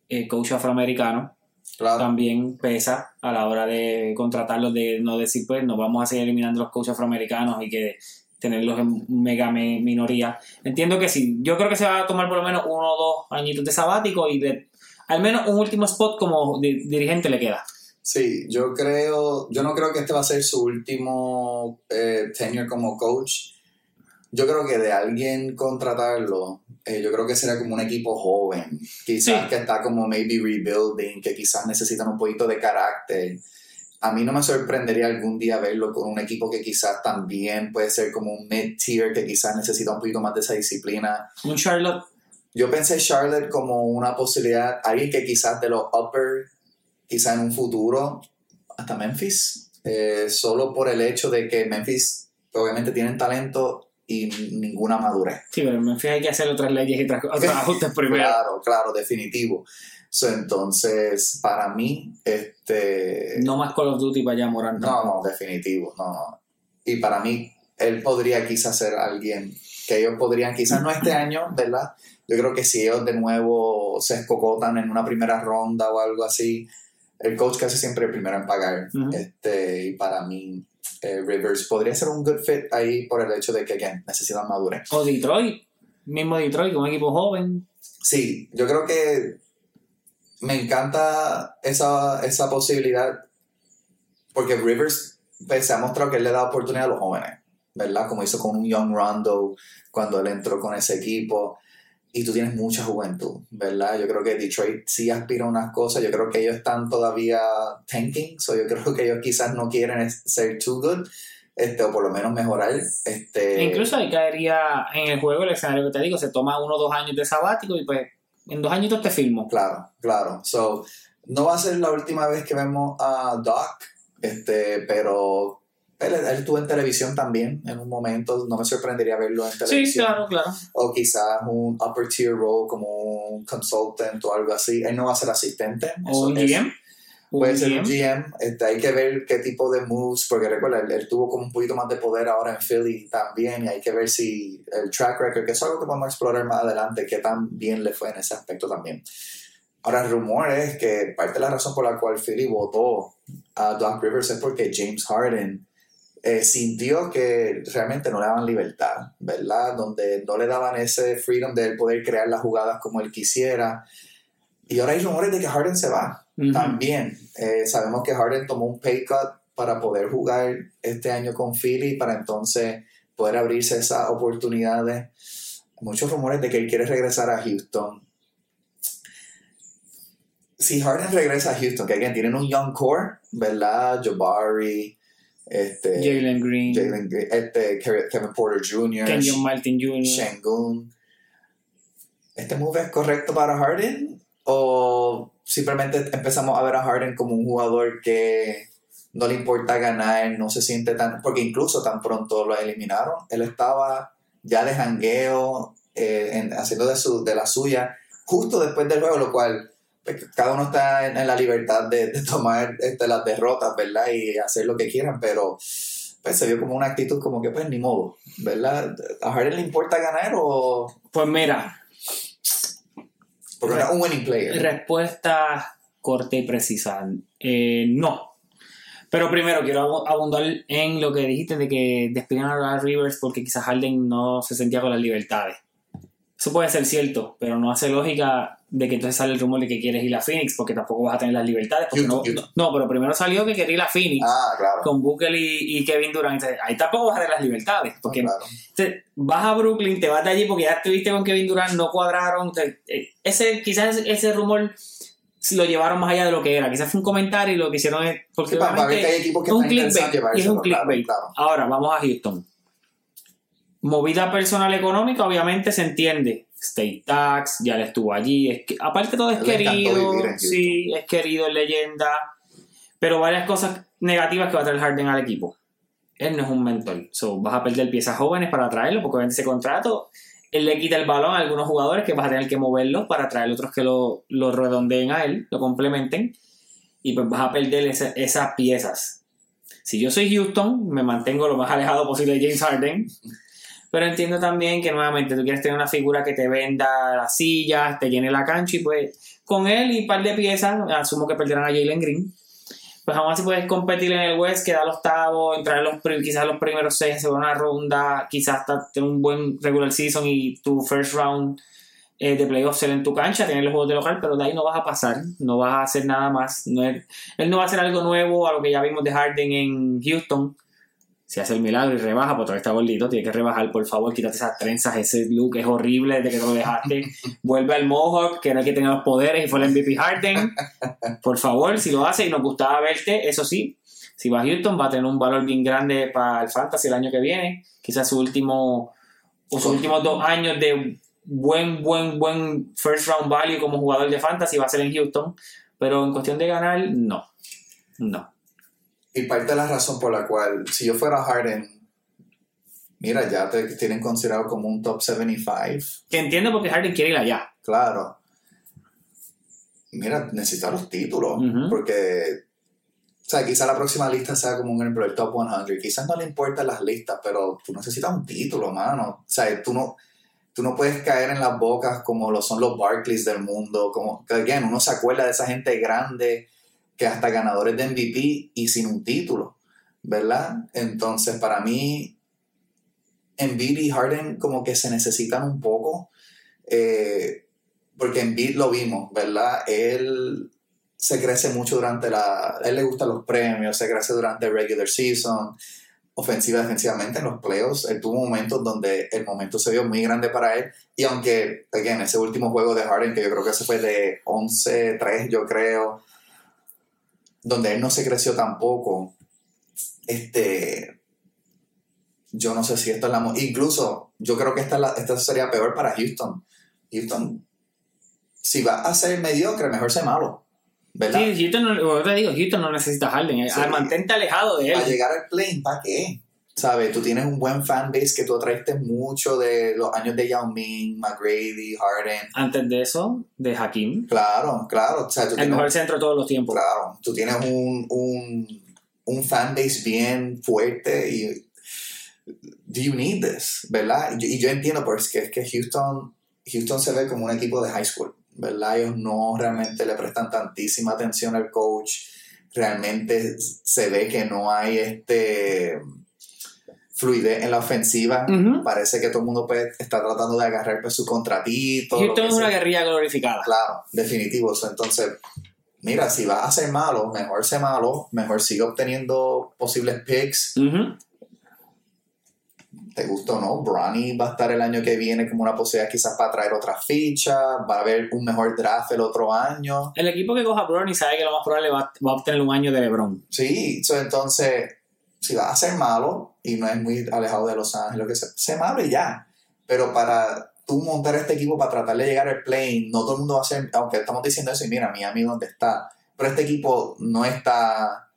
El coach afroamericano Claro. también pesa a la hora de contratarlos, de no decir, pues, nos vamos a seguir eliminando los coaches afroamericanos y que tenerlos en mega me- minoría. Entiendo que sí. Yo creo que se va a tomar por lo menos uno o dos añitos de sabático y de, al menos un último spot como di- dirigente le queda. Sí, yo creo, yo no creo que este va a ser su último eh, tenure como coach. Yo creo que de alguien contratarlo, eh, yo creo que será como un equipo joven, quizás Sí. que está como maybe rebuilding, que quizás necesitan un poquito de carácter. A mí no me sorprendería algún día verlo con un equipo que quizás también puede ser como un mid-tier, que quizás necesita un poquito más de esa disciplina. Un Charlotte, Yo pensé Charlotte como una posibilidad, alguien que quizás de los upper, quizás en un futuro, hasta Memphis, eh, solo por el hecho de que Memphis obviamente tienen talento y ninguna madurez. sí, pero en Memphis hay que hacer otras leyes y otras, otros [laughs] ajustes primero. Claro, claro, definitivo. So, entonces, para mí, este... No más Call of Duty para allá, Morán. No, no, definitivo, no, no. Y para mí, él podría quizás ser alguien que ellos podrían, quizás no este año, ¿verdad? Yo creo que si ellos de nuevo se escocotan en una primera ronda o algo así, el coach casi siempre el primero en pagar. Ujú. este, y para mí, eh, Rivers podría ser un good fit ahí por el hecho de que again, necesitan madurez. O Detroit, mismo Detroit, un equipo joven. Sí, yo creo que me encanta esa, esa posibilidad porque Rivers pues, se ha mostrado que él le da oportunidad a los jóvenes, ¿verdad? Como hizo con un Young Rondo cuando él entró con ese equipo. Y tú tienes mucha juventud, ¿verdad? Yo creo que Detroit sí aspira a unas cosas. Yo creo que ellos están todavía tanking. So yo creo que ellos quizás no quieren ser too good. Este, o por lo menos mejorar. Este, E incluso ahí caería en el juego el escenario que te digo, se toma uno o dos años de sabático y pues en dos añitos te filmo. Claro, claro. So, no va a ser la última vez que vemos a Doc, este, pero él, él estuvo en televisión también en un momento. No me sorprendería verlo en Sí, televisión. claro, claro. O quizás un upper tier role como un consultant o algo así. Él no va a ser asistente. O un GM. Puede Un ser un GM. Este, hay que ver qué tipo de moves, porque recuerda, él, él tuvo como un poquito más de poder ahora en Philly también, y hay que ver si el track record, que es algo que vamos a explorar más adelante, qué tan bien le fue en ese aspecto también. Ahora, el rumor es que parte de la razón por la cual Philly votó a Doc Rivers es porque James Harden eh, sintió que realmente no le daban libertad, ¿verdad? Donde no le daban ese freedom de él poder crear las jugadas como él quisiera. Y ahora hay rumores de que Harden se va. También eh, sabemos que Harden tomó un pay cut para poder jugar este año con Philly, para entonces poder abrirse esas oportunidades. Muchos rumores de que él quiere regresar a Houston. Si Harden regresa a Houston, que again, tienen un young core, ¿verdad? Jabari, este, Jalen Green, Jalen Green, este, Ke- Kevin Porter Jr., Kenyon Martin Jr. Shengun. ¿Este move es correcto para Harden? ¿O simplemente empezamos a ver a Harden como un jugador que no le importa ganar, no se siente tan... Porque incluso tan pronto lo eliminaron, él estaba ya de jangueo, eh, en- haciendo de, su, de la suya, justo después del juego, lo cual cada uno está en, en la libertad de, de tomar este, las derrotas, ¿verdad? Y hacer lo que quieran, pero pues se vio como una actitud como que pues ni modo, ¿verdad? ¿A Harden le importa ganar o...? Pues mira, Porque es un winning player. respuesta corta y precisa. Eh, no. Pero primero quiero abu- abundar en lo que dijiste de que despidieron a Rivers porque quizás Harden no se sentía con las libertades. Eso puede ser cierto, pero no hace lógica de que entonces sale el rumor de que quieres ir a Phoenix porque tampoco vas a tener las libertades. porque no, no, pero primero salió que quería ir a Phoenix Ah, claro. con Booker y, y Kevin Durant. Ahí tampoco vas a tener las libertades. Porque claro. te- vas a Brooklyn, te vas de allí porque ya estuviste con Kevin Durant, no cuadraron. te- eh, ese, quizás ese rumor lo llevaron más allá de lo que era. Quizás fue un comentario y lo que hicieron es. Porque Sí, para, para ver obviamente que hay equipos que es un clickbait. Y es un llevárselo, claro, clickbait. claro. Ahora, vamos a Houston. Movida personal económica, obviamente se entiende. State Tax, ya le estuvo allí. Es que, aparte, todo es le querido. Sí, es querido, es leyenda. Pero varias cosas negativas que va a traer Harden al equipo. Él no es un mentor. So, vas a perder piezas jóvenes para traerlo, porque obviamente ese contrato, él le quita el balón a algunos jugadores que vas a tener que moverlos para traer otros que lo, lo redondeen a él, lo complementen. Y pues vas a perder esa- esas piezas. Si yo soy Houston, me mantengo lo más alejado posible de James Harden. Pero entiendo también que nuevamente tú quieres tener una figura que te venda las sillas, te llene la cancha y pues con él y un par de piezas, asumo que perderán a Jalen Green. Pues aún así puedes competir en el West, quedar octavo, entrar en los, quizás los primeros seis, segunda ronda, quizás hasta tener un buen regular season y tu first round eh, de playoffs ser en tu cancha, tener los juegos de local, pero de ahí no vas a pasar, no vas a hacer nada más. No él no va a hacer algo nuevo a lo que ya vimos de Harden en Houston. Si hace el milagro y rebaja, pues todavía está gordito, tiene que rebajar, por favor, quítate esas trenzas, ese look es horrible desde que te lo dejaste. [laughs] Vuelve al Mohawk, que era el que tenía los poderes y fue el MVP Harden. Por favor, si lo hace y nos gustaba verte, eso sí, si va a Houston va a tener un valor bien grande para el Fantasy el año que viene. Quizás su último o sus últimos dos años de buen, buen, buen first round value como jugador de Fantasy va a ser en Houston. Pero en cuestión de ganar, no. No. Y parte de la razón por la cual, si yo fuera Harden, mira, ya te tienen considerado como un top 75. Que entiendo porque Harden quiere ir allá. Claro. Mira, necesita los títulos. Ujú. Porque, o sea, quizá la próxima lista sea como un ejemplo el top 100. Quizás no le importan las listas, pero tú necesitas un título, mano. O sea, tú no, tú no puedes caer en las bocas como lo son los Barclays del mundo. Como, que, again, uno se acuerda de esa gente grande que hasta ganadores de MVP y sin un título, ¿verdad? Entonces, para mí, Embiid y Harden como que se necesitan un poco. Eh, porque Beat lo vimos, ¿verdad? Él se crece mucho durante la... Él le gustan los premios, se crece durante el regular season, ofensiva, defensivamente en los playoffs. Él tuvo momentos donde el momento se vio muy grande para él. Y aunque, again, ese último juego de Harden, que yo creo que ese fue de 11-3, yo creo, donde él no se creció tampoco, este... Yo no sé si esto es la... Incluso, yo creo que esta, es la- esta sería peor para Houston. Houston si va a ser mediocre, mejor ser malo. ¿Verdad? Sí, Houston no, te digo, Houston no necesita a Harden. eh. Sí. Mantente alejado de él. Para llegar al plane, ¿para qué? ¿Sabes? Tú tienes un buen fanbase que tú atraíste mucho de los años de Yao Ming, McGrady, Harden. Antes de eso, de Hakim. Claro, claro. O sea, tú El tienes, mejor centro de todos los tiempos. claro, tú tienes un, un, un fanbase bien fuerte y do you need this? ¿Verdad? Y yo, y yo entiendo porque es que Houston, Houston se ve como un equipo de high school, ¿verdad? Ellos no realmente le prestan tantísima atención al coach. Realmente se ve que no hay este fluidez en la ofensiva. Parece que todo el mundo pues, está tratando de agarrar pues, su contratito. Houston es una guerrilla glorificada. Claro, definitivo. Entonces, mira, si vas a ser malo, mejor ser malo, mejor sigue obteniendo posibles picks. Ujú. ¿Te gusta o no? Bronny va a estar el año que viene como una posibilidad quizás para traer otra ficha. Va a haber un mejor draft el otro año. El equipo que coja a Bronny sabe que lo más probable va, va a obtener un año de LeBron. Sí, so, entonces, si vas a ser malo y no es muy alejado de Los Ángeles, lo que sea, sé malo y ya. Pero para tú montar este equipo para tratar de llegar al play, no todo el mundo va a ser, aunque estamos diciendo eso y mira, Miami dónde está, pero este equipo no está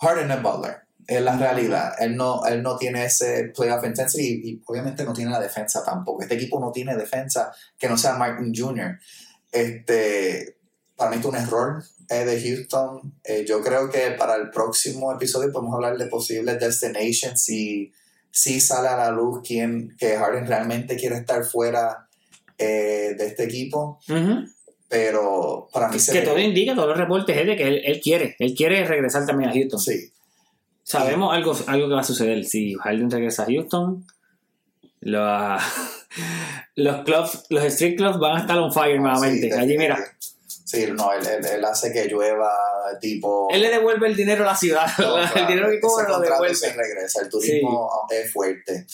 Harden es Butler, es la realidad, él no, él no tiene ese playoff intensity y, y obviamente no tiene la defensa tampoco, este equipo no tiene defensa que no sea Martin Jr., este, para mí es un error eh, de Houston. Eh, yo creo que para el próximo episodio podemos hablar de posibles destinations si, si sale a la luz quién, que Harden realmente quiere estar fuera eh, de este equipo. Pero para mí se Que todo indica, todos los reportes es de que él, él quiere, él quiere regresar también a Houston. Sí, Sabemos algo, algo que va a suceder. Si Harden regresa a Houston, los, [laughs] los clubs, los street clubs van a estar on fire nuevamente. Sí, Allí, mira, Sí, no, él, él- él hace que llueva, tipo. él le devuelve el dinero a la ciudad. No, [laughs] el claro, dinero que cobra lo devuelve. se regresa, el turismo es fuerte.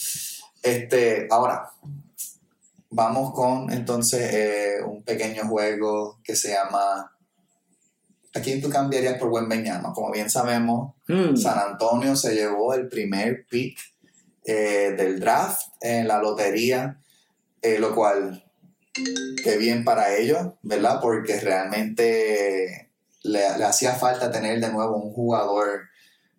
Este, ahora, vamos con entonces eh, un pequeño juego que se llama. ¿A quién tú cambiarías por buen Beñama? Como bien sabemos, Mm. San Antonio se llevó el primer pick eh, del draft en la lotería, eh, lo cual, qué bien para ellos, ¿verdad? Porque realmente le, le hacía falta tener de nuevo un jugador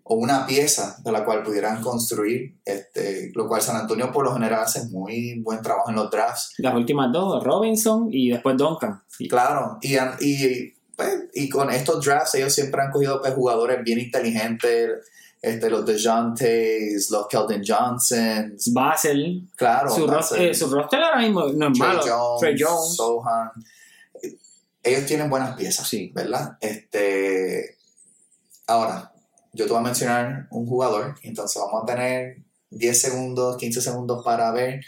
o una pieza de la cual pudieran construir, este, lo cual San Antonio por lo general hace muy buen trabajo en los drafts. Las últimas dos, Robinson y después Duncan. Sí. Claro, y, y, pues, y con estos drafts ellos siempre han cogido pues, jugadores bien inteligentes, este, los DeJountes, los Keldon Johnsons, Basel. claro. su, ser eh, su roster ahora mismo no es Trey malo. Jones, Trey Jones. Sohan. Ellos tienen buenas piezas, Sí. ¿verdad? Este, ahora, yo te voy a mencionar un jugador, entonces vamos a tener 10 segundos, 15 segundos para ver.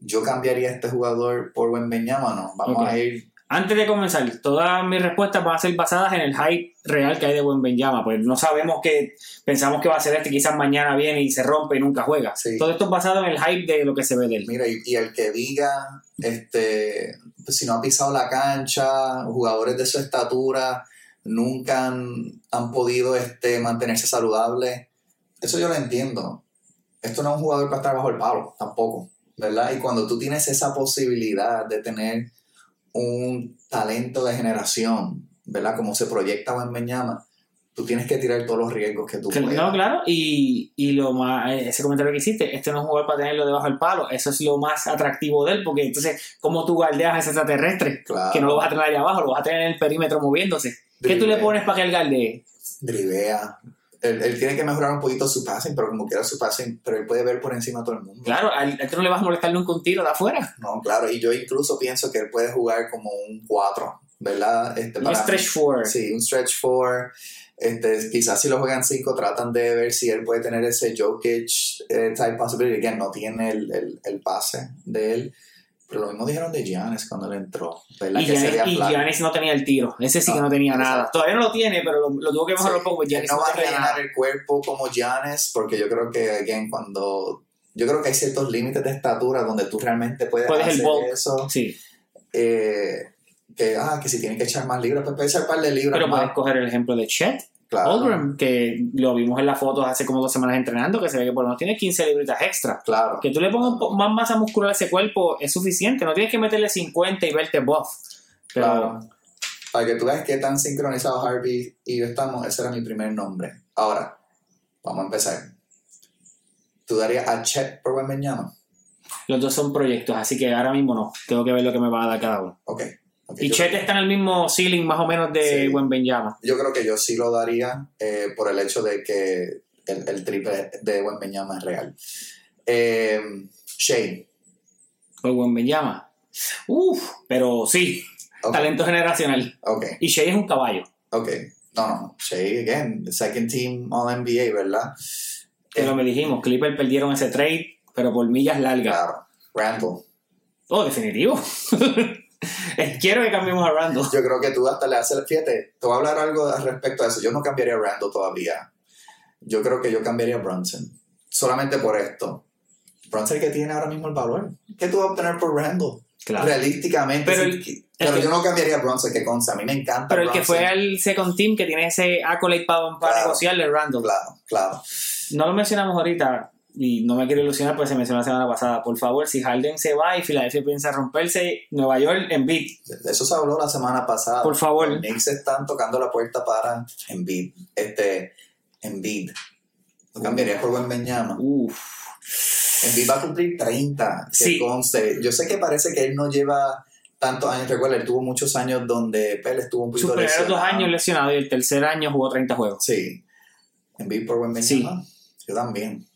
Yo cambiaría a este jugador por Wembeñama, ¿no? Vamos a ir Antes de comenzar, todas mis respuestas van a ser basadas en el hype real que hay de Buen Benjama. Pues no sabemos que pensamos que va a ser este, quizás mañana viene y se rompe y nunca juega. Sí. Todo esto es basado en el hype de lo que se ve de él. Mira, y, y el que diga, este, pues, si no ha pisado la cancha, jugadores de su estatura nunca han, han podido este, mantenerse saludables, eso yo lo entiendo. Esto no es un jugador para estar bajo el palo, tampoco, ¿verdad? Y cuando tú tienes esa posibilidad de tener un talento de generación, ¿verdad? Como se proyecta en Meñama, tú tienes que tirar todos los riesgos que tú puedas. No, claro, y, y lo más, eh, ese comentario que hiciste, este no es un jugador para tenerlo debajo del palo, eso es lo más atractivo de él, porque entonces, ¿cómo tú guardeas a ese extraterrestre? Claro. Que no lo vas a tener allá abajo, lo vas a tener en el perímetro moviéndose. ¿Qué tú le pones para que él guardee? drivea. Él, él tiene que mejorar un poquito su passing, pero como quiera su passing, pero él puede ver por encima a todo el mundo. Claro, a él no le vas a molestar nunca un tiro de afuera. No, claro, y yo incluso pienso que él puede jugar como un 4, ¿verdad? Este, Un para- stretch four. Sí, un stretch 4. Este, quizás si lo juegan 5, tratan de ver si él puede tener ese Jokic eh, type possibility. Again, no tiene el, el, el pase de él. Pero lo mismo dijeron de Giannis cuando él entró, ¿verdad? Y que Giannis, y. Giannis no tenía el tiro. Ese sí que No, no tenía exacto. nada. Todavía no lo tiene, pero lo, lo tuvo que mejorar Sí, un poco. Giannis no no, va a rellenar el cuerpo como Giannis, porque yo creo que, again, cuando. Yo creo que hay ciertos límites de estatura donde tú realmente puedes, Puedes el hacer bulk. eso. Sí, eh, que, ah, que si tienen que echar más libras, pues puedes echar par de libras pero más. puedes coger el ejemplo de Chet Claro, que lo vimos en las fotos hace como dos semanas entrenando, que se ve que por lo menos tiene 15 libritas extra. claro. Que tú le pongas más masa muscular a ese cuerpo es suficiente. No tienes que meterle 50 y verte buff. Pero Claro. Para que tú veas qué tan sincronizado Harvey y yo estamos, ese era mi primer nombre. Ahora, vamos a empezar. ¿Tú darías a Chet por Wembanyama? los dos son proyectos, así que ahora mismo no. Tengo que ver lo que me va a dar cada uno. Ok. Y Chet está en el mismo ceiling más o menos de Sí. Buen Benjama. yo creo que yo sí lo daría eh, por el hecho de que el, el triple de Wembanyama es real. Eh, Shea. Por Buen Benjama. Uf, pero sí, talento generacional. ok, Y Shea es un caballo. ok. No, no, Shea, again, second team All NBA, ¿verdad? Que lo me dijimos, Clippers perdieron ese trade, pero por millas largas. Claro. Randall. Oh, definitivo. [laughs] Eh, Quiero que cambiemos a Randall. Yo creo que tú hasta le haces, fíjate, te voy a hablar algo al respecto a eso. Yo no cambiaría a Randall todavía. Yo creo que yo cambiaría a Brunson. Solamente por esto. Brunson que tiene ahora mismo el valor. ¿Qué tú vas a obtener por Randall? Claro. Realísticamente. Pero sí, el- pero el que- yo no cambiaría a Brunson, que consta. A mí me encanta Pero el que fue al second team, que tiene ese accolade para, para Claro. negociarle, Randall. Claro, claro. no lo mencionamos ahorita y no me quiero ilusionar porque se mencionó la semana pasada. Por favor, si Harden se va y Filadelfia piensa romperse, Nueva York en beat. De eso se habló la semana pasada. Por favor. Los Knicks están tocando la puerta para Embiid. Este, Embiid. Lo cambiaría por buen Beñama. Uf. Embiid va a cumplir 30. Que Sí. conste. Yo sé que parece que él no lleva tantos años. Recuerda, él tuvo muchos años donde pues, él estuvo un Sus poquito dos lesionado. años lesionado y el tercer año jugó 30 juegos. Sí. Embiid por buen Sí. Beñama. Yo también.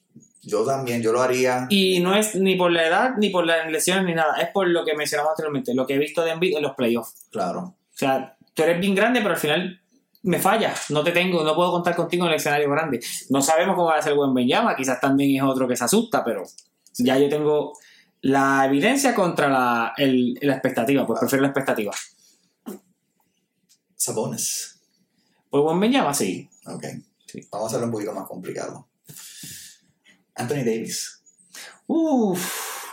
Yo también. Yo lo haría. Y no es ni por la edad, ni por las lesiones, ni nada. Es por lo que mencionamos anteriormente, lo que he visto de Embiid en los playoffs. Claro. O sea, tú eres bien grande, pero al final me fallas. No te tengo, no puedo contar contigo en el escenario grande. No sabemos cómo va a ser el buen Benyama, quizás también es otro que se asusta, pero ya yo tengo la evidencia contra la, el- la expectativa, pues prefiero la expectativa. Sabones. Pues buen Benyama, sí. Ok. Sí. Vamos a hacerlo un poquito más complicado. Anthony Davis. Uff.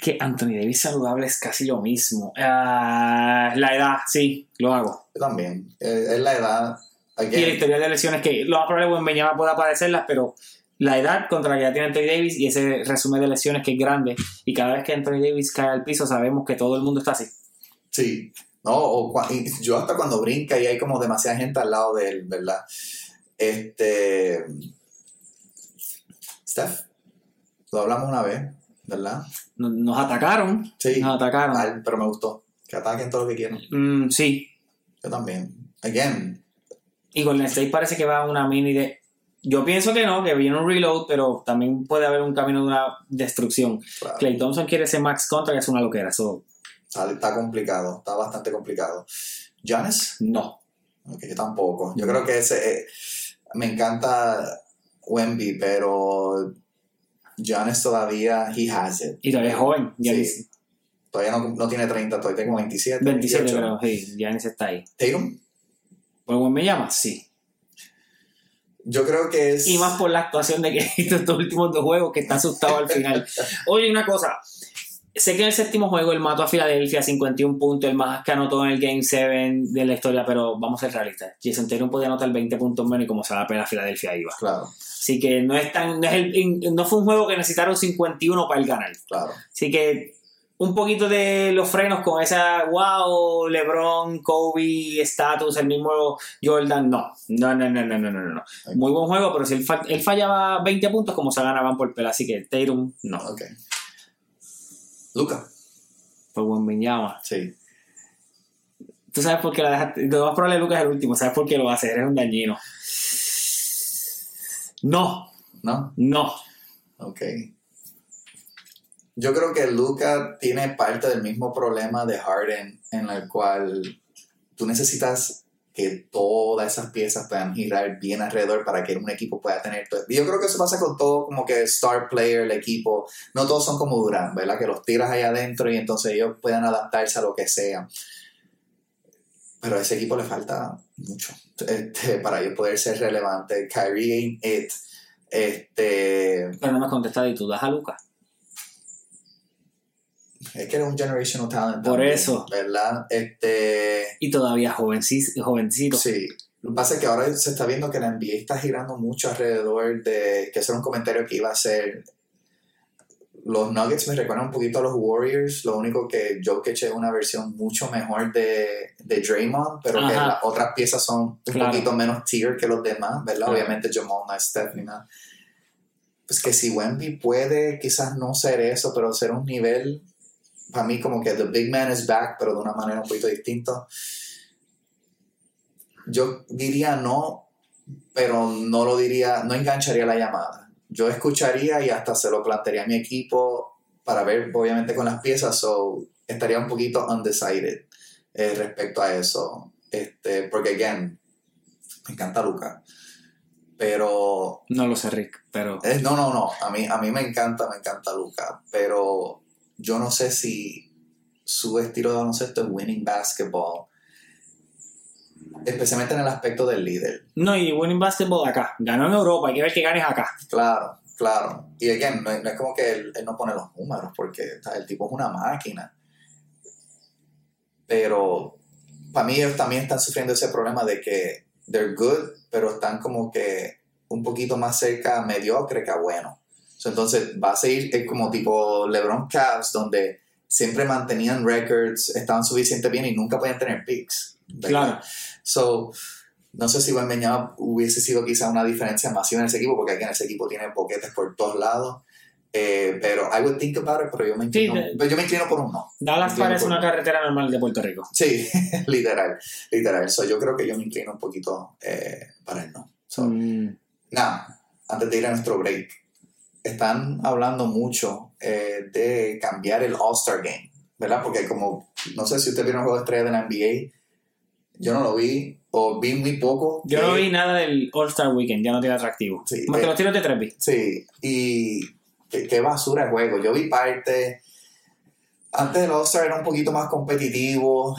Que Anthony Davis saludable es casi lo mismo. Ah, la edad, sí, lo hago. Yo también. Eh, es la edad. Y la historia de lesiones que lo más probable Benyama pueda aparecerlas, pero la edad contra la que ya tiene Anthony Davis y ese resumen de lesiones que es grande. Y cada vez que Anthony Davis cae al piso, sabemos que todo el mundo está así. Sí. No, o yo hasta cuando brinca y hay como demasiada gente al lado de él, ¿verdad? Este. Steph. Lo hablamos una vez, ¿verdad? Nos, nos atacaron. Sí. Nos atacaron. Mal, pero me gustó. Que ataquen todo lo que quieran. Mm, sí. Yo también. Again. Y Golden State parece que va a una mini de. Yo pienso que no, que viene un reload, pero también puede haber un camino de una destrucción. claro, Clay Thompson quiere ese max contra, que es una loquera. Eso, está, está complicado. Está bastante complicado. Giannis. no. Ok, yo tampoco. Yo creo que ese. eh, me encanta Wemby, pero. Giannis todavía. He has it. Y todavía es joven. Sí. Giannis, Todavía no, no tiene 30, todavía tengo 27. 27 28. creo. Sí, Giannis está ahí. Tatum. ¿Por buen me llama? Sí. Yo creo que es. Y más por la actuación de que estos últimos dos juegos que está asustado al final. [laughs] Oye, una cosa. Sé que en el séptimo juego él mató a Filadelfia 51 puntos, el más que anotó en el Game 7 de la historia, pero vamos a ser realistas. Jason Tatum podía anotar 20 puntos menos y como se va a pegar Filadelfia iba. Claro, Así que no es tan, no, es el- no fue un juego que necesitaron 51 para el ganar. claro. Así que un poquito de los frenos con esa wow, LeBron, Kobe, status, el mismo Jordan, no. No, no, no, no, no, no, no. Muy buen juego, pero si él, él fallaba 20 puntos, como se ganaban por pela. Así que Tatum, no. Ok. Luca. Por buen Benyama. Sí. Tú sabes por qué la dejaste. Lo más probable Lucas es el último. ¿Sabes por qué lo va a hacer? Eres un dañino. No, ¿No? no. Ok. Yo creo que Luca tiene parte del mismo problema de Harden, en el cual tú necesitas que todas esas piezas puedan girar bien alrededor para que un equipo pueda tener todo. Yo creo que eso pasa con todo como que star player, el equipo. No todos son como Durán, ¿verdad? Que los tiras ahí adentro y entonces ellos puedan adaptarse a lo que sea. Pero a ese equipo le falta mucho este, para ellos poder ser relevante. Kyrie ain't it. Este, Pero no me contestas y tú das a Lucas. Es que era un generational talent. Por también, eso. ¿Verdad? Este. Y todavía jovencito. jovencito. Sí. Lo que pasa es que ahora se está viendo que la NBA está girando mucho alrededor de. Que ese era un comentario que iba a hacer. Los Nuggets me recuerdan un poquito a los Warriors. Lo único que Jokic es una versión mucho mejor de, de Draymond, pero que Ajá. las otras piezas son un Claro. poquito menos tier que los demás, ¿verdad? Claro. Obviamente Jamal no es Steph ni nada. Pues que si Wemby puede quizás no ser eso, pero ser un nivel, para mí como que the big man is back, pero de una manera un poquito distinta. Yo diría no, pero no lo diría, no engancharía la llamada. Yo escucharía y hasta se lo plantearía a mi equipo para ver, obviamente, con las piezas, so estaría un poquito undecided eh, respecto a eso. Este, porque, again, me encanta Luca. Pero No lo sé, Rick, pero. eh, no, no, no. A mí, a mí me encanta, me encanta Luca. Pero yo no sé si su estilo de baloncesto es winning basketball. Especialmente en el aspecto del líder. No, y Winning Basketball acá. Ganó en Europa, hay que ver que ganes acá. Claro, claro. Y again, no, no es como que él, él no pone los números, porque o sea, el tipo es una máquina. Pero para mí ellos también están sufriendo ese problema de que they're good, pero están como que un poquito más cerca a mediocre que a bueno. So, entonces va a seguir es como tipo LeBron Cavs, donde siempre mantenían records, estaban suficientemente bien y nunca podían tener picks. ¿verdad? Claro. So, no sé si Wembanyama hubiese sido quizá una diferencia masiva en ese equipo, porque aquí en ese equipo tiene boquetes por todos lados. Eh, pero I would think about it, pero yo me inclino, de- pero yo me inclino por un no. Dallas parece una carretera normal de Puerto Rico. Sí, [laughs] literal, literal. So, yo creo que yo me inclino un poquito eh, para el no. So, Mm, Nada, antes de ir a nuestro break, están hablando mucho eh, de cambiar el All-Star Game, ¿verdad? Porque como, no sé si ustedes vieron el juego de estrella de la NBA, yo no lo vi, o vi muy poco. Yo no que- vi nada del All-Star Weekend, ya no tiene atractivo. Sí, Más que eh, los tiros de tres vi. Sí, y qué, qué basura de juego. Yo vi parte. Antes el All-Star era un poquito más competitivo.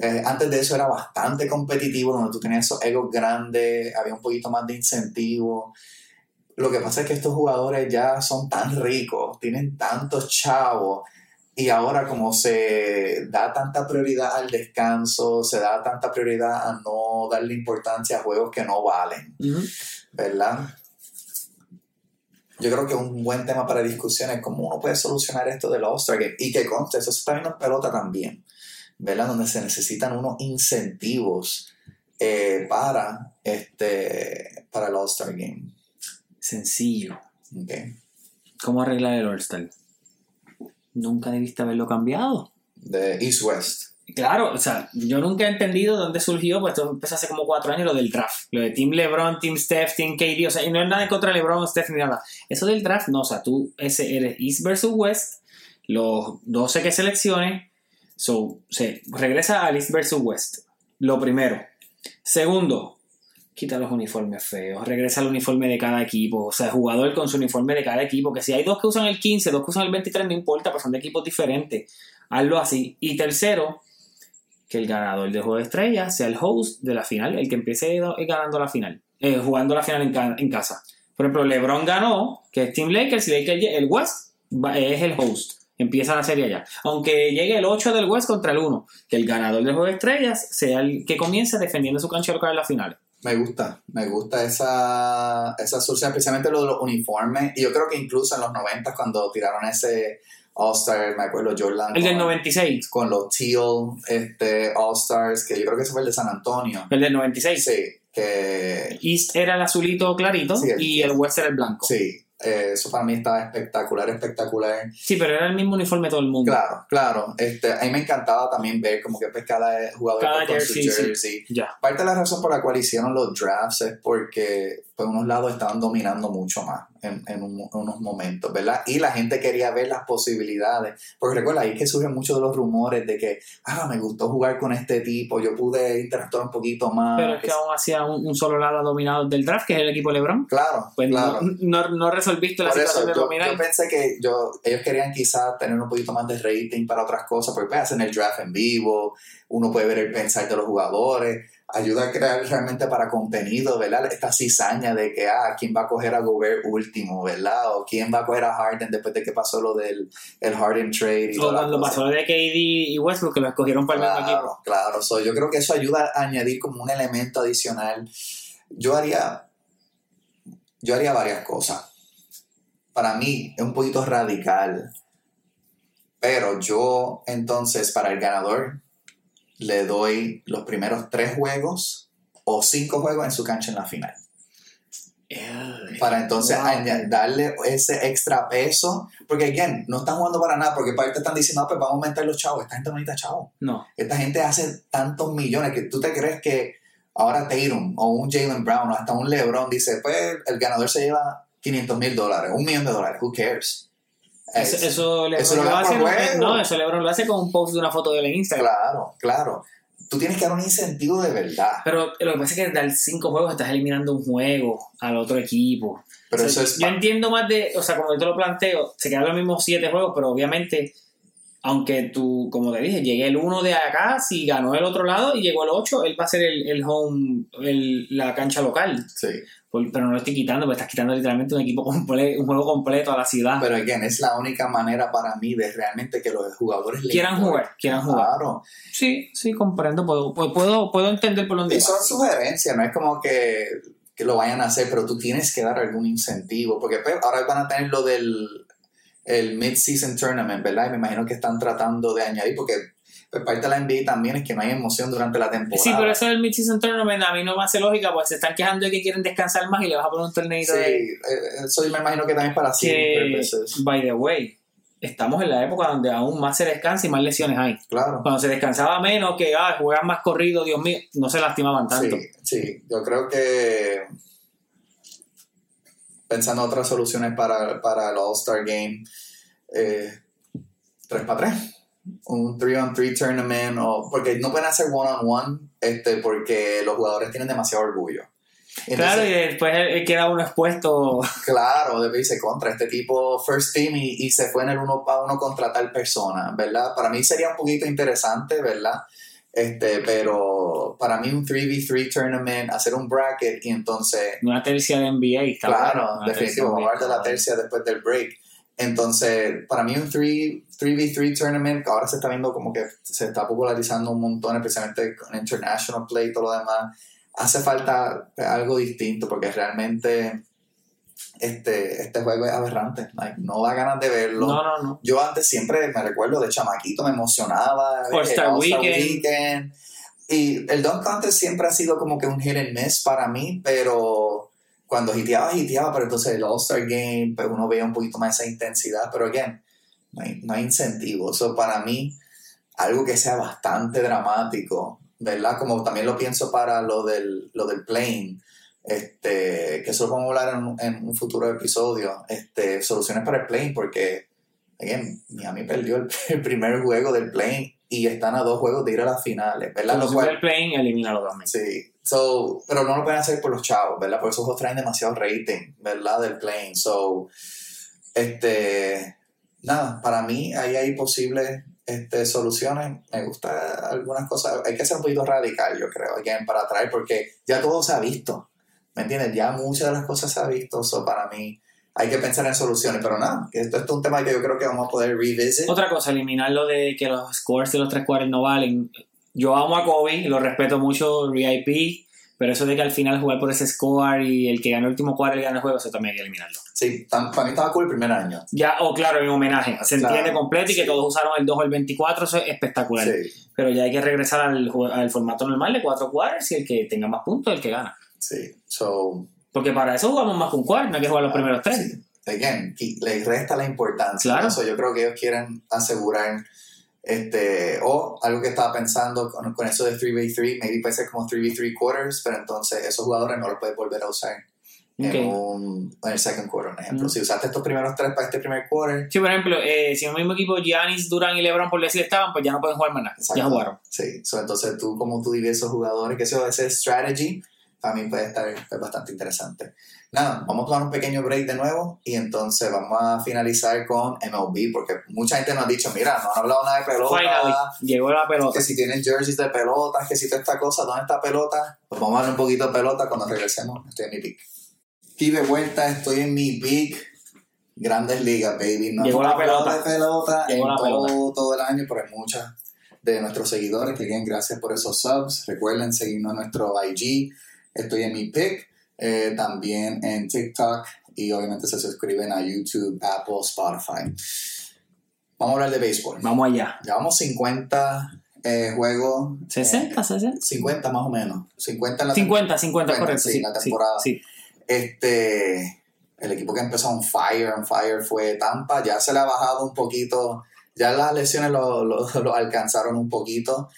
eh, antes de eso era bastante competitivo, donde tú tenías esos egos grandes, había un poquito más de incentivo. Lo que pasa es que estos jugadores ya son tan ricos, tienen tantos chavos, y ahora como se da tanta prioridad al descanso, se da tanta prioridad a no darle importancia a juegos que no valen. ¿verdad? Yo creo que un buen tema para discusión es cómo uno puede solucionar esto del All-Star Game. Y que conste, eso está viendo en pelota también, ¿verdad? Donde se necesitan unos incentivos eh, para, este, para el All-Star Game. Sencillo. ¿ok? ¿Cómo arreglar el All-Star? Nunca debiste haberlo cambiado. De East-West. Claro, o sea, yo nunca he entendido dónde surgió, pues esto empezó hace como cuatro años, lo del draft. Lo de Team LeBron, Team Steph, Team KD, o sea, y no es nada en contra de LeBron, Steph ni nada. Eso del draft, no, o sea, tú ese eres East versus West, los 12 que selecciones, so, se regresa al East versus West. Lo primero. Segundo, quita los uniformes feos, regresa al uniforme de cada equipo, o sea, jugador con su uniforme de cada equipo, que si hay dos que usan el 15, dos que usan el 23, no importa, pues son de equipos diferentes. Hazlo así. Y tercero, que el ganador del juego de estrellas sea el host de la final, el que empiece ganando la final, eh, jugando la final en, ca- en casa. Por ejemplo, LeBron ganó, que es Team Lakers, y Lakers, el West es el host. Empieza la serie allá. Aunque llegue el 8 del West contra el 1, que el ganador del juego de estrellas sea el que comience defendiendo su cancha local en la final. Me gusta, me gusta esa, esa solución, especialmente lo de los uniformes. Y yo creo que incluso en los 90 cuando tiraron ese All-Star, me acuerdo Jordan. El del con- 96. con los Teal este, All Stars, que yo creo que ese fue el de San Antonio. El del 96. Sí, que East era el azulito clarito Sí, el- y el West era el blanco. Sí. Sí, eh, eso para mí estaba espectacular, espectacular. pero era el mismo uniforme todo el mundo. Claro, claro. Este, a mí me encantaba también ver como que pues, cada jugador Cada con jersey, su sí. jersey. Ya. Parte de la razón por la cual hicieron los drafts es porque por unos lados estaban dominando mucho más en, en un- unos momentos, ¿verdad? Y la gente quería ver las posibilidades. Porque recuerda, ahí es que surgen muchos de los rumores de que, ah, me gustó jugar con este tipo, yo pude interactuar un poquito más. Pero es que aún hacía un, un solo lado dominado del draft, que es el equipo LeBron. Claro, Pues claro. no, no, no resolviste la Por situación eso, de yo, dominar. yo pensé que yo, ellos querían quizás tener un poquito más de rating para otras cosas, porque pues, hacen el draft en vivo, uno puede ver el pensar de los jugadores, ayuda a crear realmente para contenido, ¿verdad? Esta cizaña de que, ah, ¿quién va a coger a Gobert último, ¿verdad? O ¿quién va a coger a Harden después de que pasó lo del el Harden trade y o cuando pasó lo de KD y Westbrook, que lo escogieron para el mismo equipo. Claro, claro. So, yo creo que eso ayuda a añadir como un elemento adicional. Yo haría, yo haría varias cosas. Para mí es un poquito radical, pero yo entonces para el ganador le doy los primeros tres juegos o cinco juegos en su cancha en la final. Para entonces Wow. darle ese extra peso, porque again, no están jugando para nada, porque parte están diciendo, "Ah, pues vamos a aumentar los chavos, esta gente no necesita chavos. No. Esta gente hace tantos millones que tú te crees que ahora Tatum o un Jalen Brown o hasta un LeBron dice, pues el ganador se lleva 500 mil dólares, un millón de dólares, who cares? Eso, Es- eso LeBron eso lo hace. por juego. No, eso LeBron lo hace con un post de una foto de él en Instagram. Claro, claro. Tú tienes que dar un incentivo de verdad. Pero lo que pasa es que dar cinco juegos estás eliminando un juego al otro equipo. Pero O sea, eso es... Yo entiendo más de, o sea, como yo te lo planteo, se quedan los mismos siete juegos, pero obviamente, aunque tú, como te dije, llegue el uno de acá, si ganó el otro lado y llegó el 8, él va a ser el, el home, el- la cancha local. Sí. Por- Pero no lo estoy quitando, porque estás quitando literalmente un equipo completo, un juego completo a la ciudad. Pero again, es la única manera para mí de realmente que los jugadores le quieran jugar, quieran jugar. Claro. Sí, sí, comprendo, puedo, puedo, puedo, entender por dónde Y son sugerencias, no es como que, que lo vayan a hacer, pero tú tienes que dar algún incentivo, porque pues, ahora van a tener lo del el mid-season tournament, ¿verdad? Y me imagino que están tratando de añadir, porque pues, parte de la NBA también es que no hay emoción durante la temporada. Sí, pero eso del mid-season tournament a mí no me hace lógica, pues se están quejando de que quieren descansar más y le vas a poner un torneito Sí, de... eh, eso yo me imagino que también es para Que, purposes. by the way, estamos en la época donde aún más se descansa y más lesiones hay. Claro. Cuando se descansaba menos, que ah, juegan más corrido, Dios mío, no se lastimaban tanto. Sí, sí, yo creo que pensando otras soluciones para, para el All-Star Game, eh, 3 para 3, un 3-on-3 tournament, o, porque no pueden hacer one-on-one este, porque los jugadores tienen demasiado orgullo. Entonces, claro, y después queda uno expuesto. Claro, debe irse contra este tipo first team y, y se fue en el uno para uno contra tal persona, ¿verdad? Para mí sería un poquito interesante, ¿verdad? Este, pero para mí un 3v3 tournament, hacer un bracket y entonces, Una tercia de NBA. está claro, una definitivo, vamos a hablar de la tercia después del break. Entonces, para mí un 3, 3v3 tournament, que ahora se está viendo como que se está popularizando un montón, especialmente con international play y todo lo demás, hace falta algo distinto porque realmente este, este juego es aberrante. Like, no da ganas de verlo. No, no, no. Yo antes siempre me recuerdo de chamaquito, me emocionaba. el All-Star All-Star Weekend. Weekend. Y el Dunk Contest siempre ha sido como que un hit and miss para mí, pero cuando hiteaba, hiteaba, pero entonces el All-Star Game, pues uno veía un poquito más esa intensidad, pero again, no hay, no hay incentivo. Eso para mí, algo que sea bastante dramático, ¿verdad? Como también lo pienso para lo del, lo del plane, este, que eso lo vamos a hablar en, un- en un futuro episodio, este, soluciones para el plane, porque, again, Miami perdió el, el [laughs] primer juego del plane y están a dos juegos de ir a las finales, ¿verdad? Lo Cuando cual- sube el plane, elimínalo también. Sí, so, pero no lo pueden hacer por los chavos, ¿verdad? Por esos juegos traen demasiado rating, ¿verdad? Del plane. So, este, nada, para mí ahí hay posibles este, soluciones. Me gusta algunas cosas. Hay que ser un poquito radical, yo creo, again, para atraer, porque ya todo se ha visto, ¿me entiendes? Ya muchas de las cosas se ha visto, so para mí hay que pensar en soluciones, pero nada, que esto, esto es un tema que yo creo que vamos a poder revisit. Otra cosa, eliminar lo de que los scores de los tres cuartos no valen. Yo amo a Kobe, lo respeto mucho, VIP, pero eso de que al final jugar por ese score y el que ganó el último cuarto y gana el juego, eso también hay que eliminarlo. Sí, tan- para mí estaba cool el primer año. Ya, o claro, en homenaje, se Claro, entiende completo y que sí. todos usaron el 2 o el 24, eso es espectacular. Sí, Pero ya hay que regresar al, al formato normal de cuatro quarters y el que tenga más puntos, el que gana. Sí. So, Porque para eso jugamos más un quarter, no hay que jugar los primeros tres. Sí. Again, y le resta la importancia. Claro. Eso yo creo que ellos quieren asegurar, este, o algo que estaba pensando con, con eso de 3v3, maybe puede ser como 3v3 quarters, pero entonces esos jugadores no los puedes volver a usar Ok. en, un, en el second quarter, por ejemplo. Mm. Si usaste estos primeros tres para este primer quarter, Sí, por ejemplo, eh, si en el mismo equipo Giannis, Durán y LeBron por decir estaban, pues ya no pueden jugar más nada. Ya jugaron. sí. So, entonces tú, como tú divides esos jugadores, que eso, ese strategy también puede estar es bastante interesante. Nada, vamos a tomar un pequeño break de nuevo y entonces vamos a finalizar con MLB porque mucha gente nos ha dicho, mira, no han hablado nada de pelota, Finally, llegó la pelota. que si tienen jerseys de pelotas, que si toda esta cosa, ¿dónde está pelota? Pues vamos a hablar un poquito de pelota cuando regresemos. Estoy en mi pick. Aquí de vuelta, estoy en mi pick. Grandes ligas, baby. No Llegó la pelota. de pelota Llegó en la todo, pelota. todo el año, pero hay muchas de nuestros seguidores que bien, gracias por esos subs. Recuerden seguirnos en nuestro IG. Estoy en mi pick. eh, también en TikTok y obviamente se suscriben a YouTube, Apple, Spotify. Vamos a hablar de béisbol. Vamos allá. Llevamos 50 eh, juegos. 60, 60. 50 más o menos. 50 en la 50, 50, 50, correcto. sí, Sí, la sí, temporada. sí. Este, el equipo que empezó on fire, on fire fue Tampa. Ya se le ha bajado un poquito. Ya las lesiones lo, lo- [laughs] lo alcanzaron un poquito.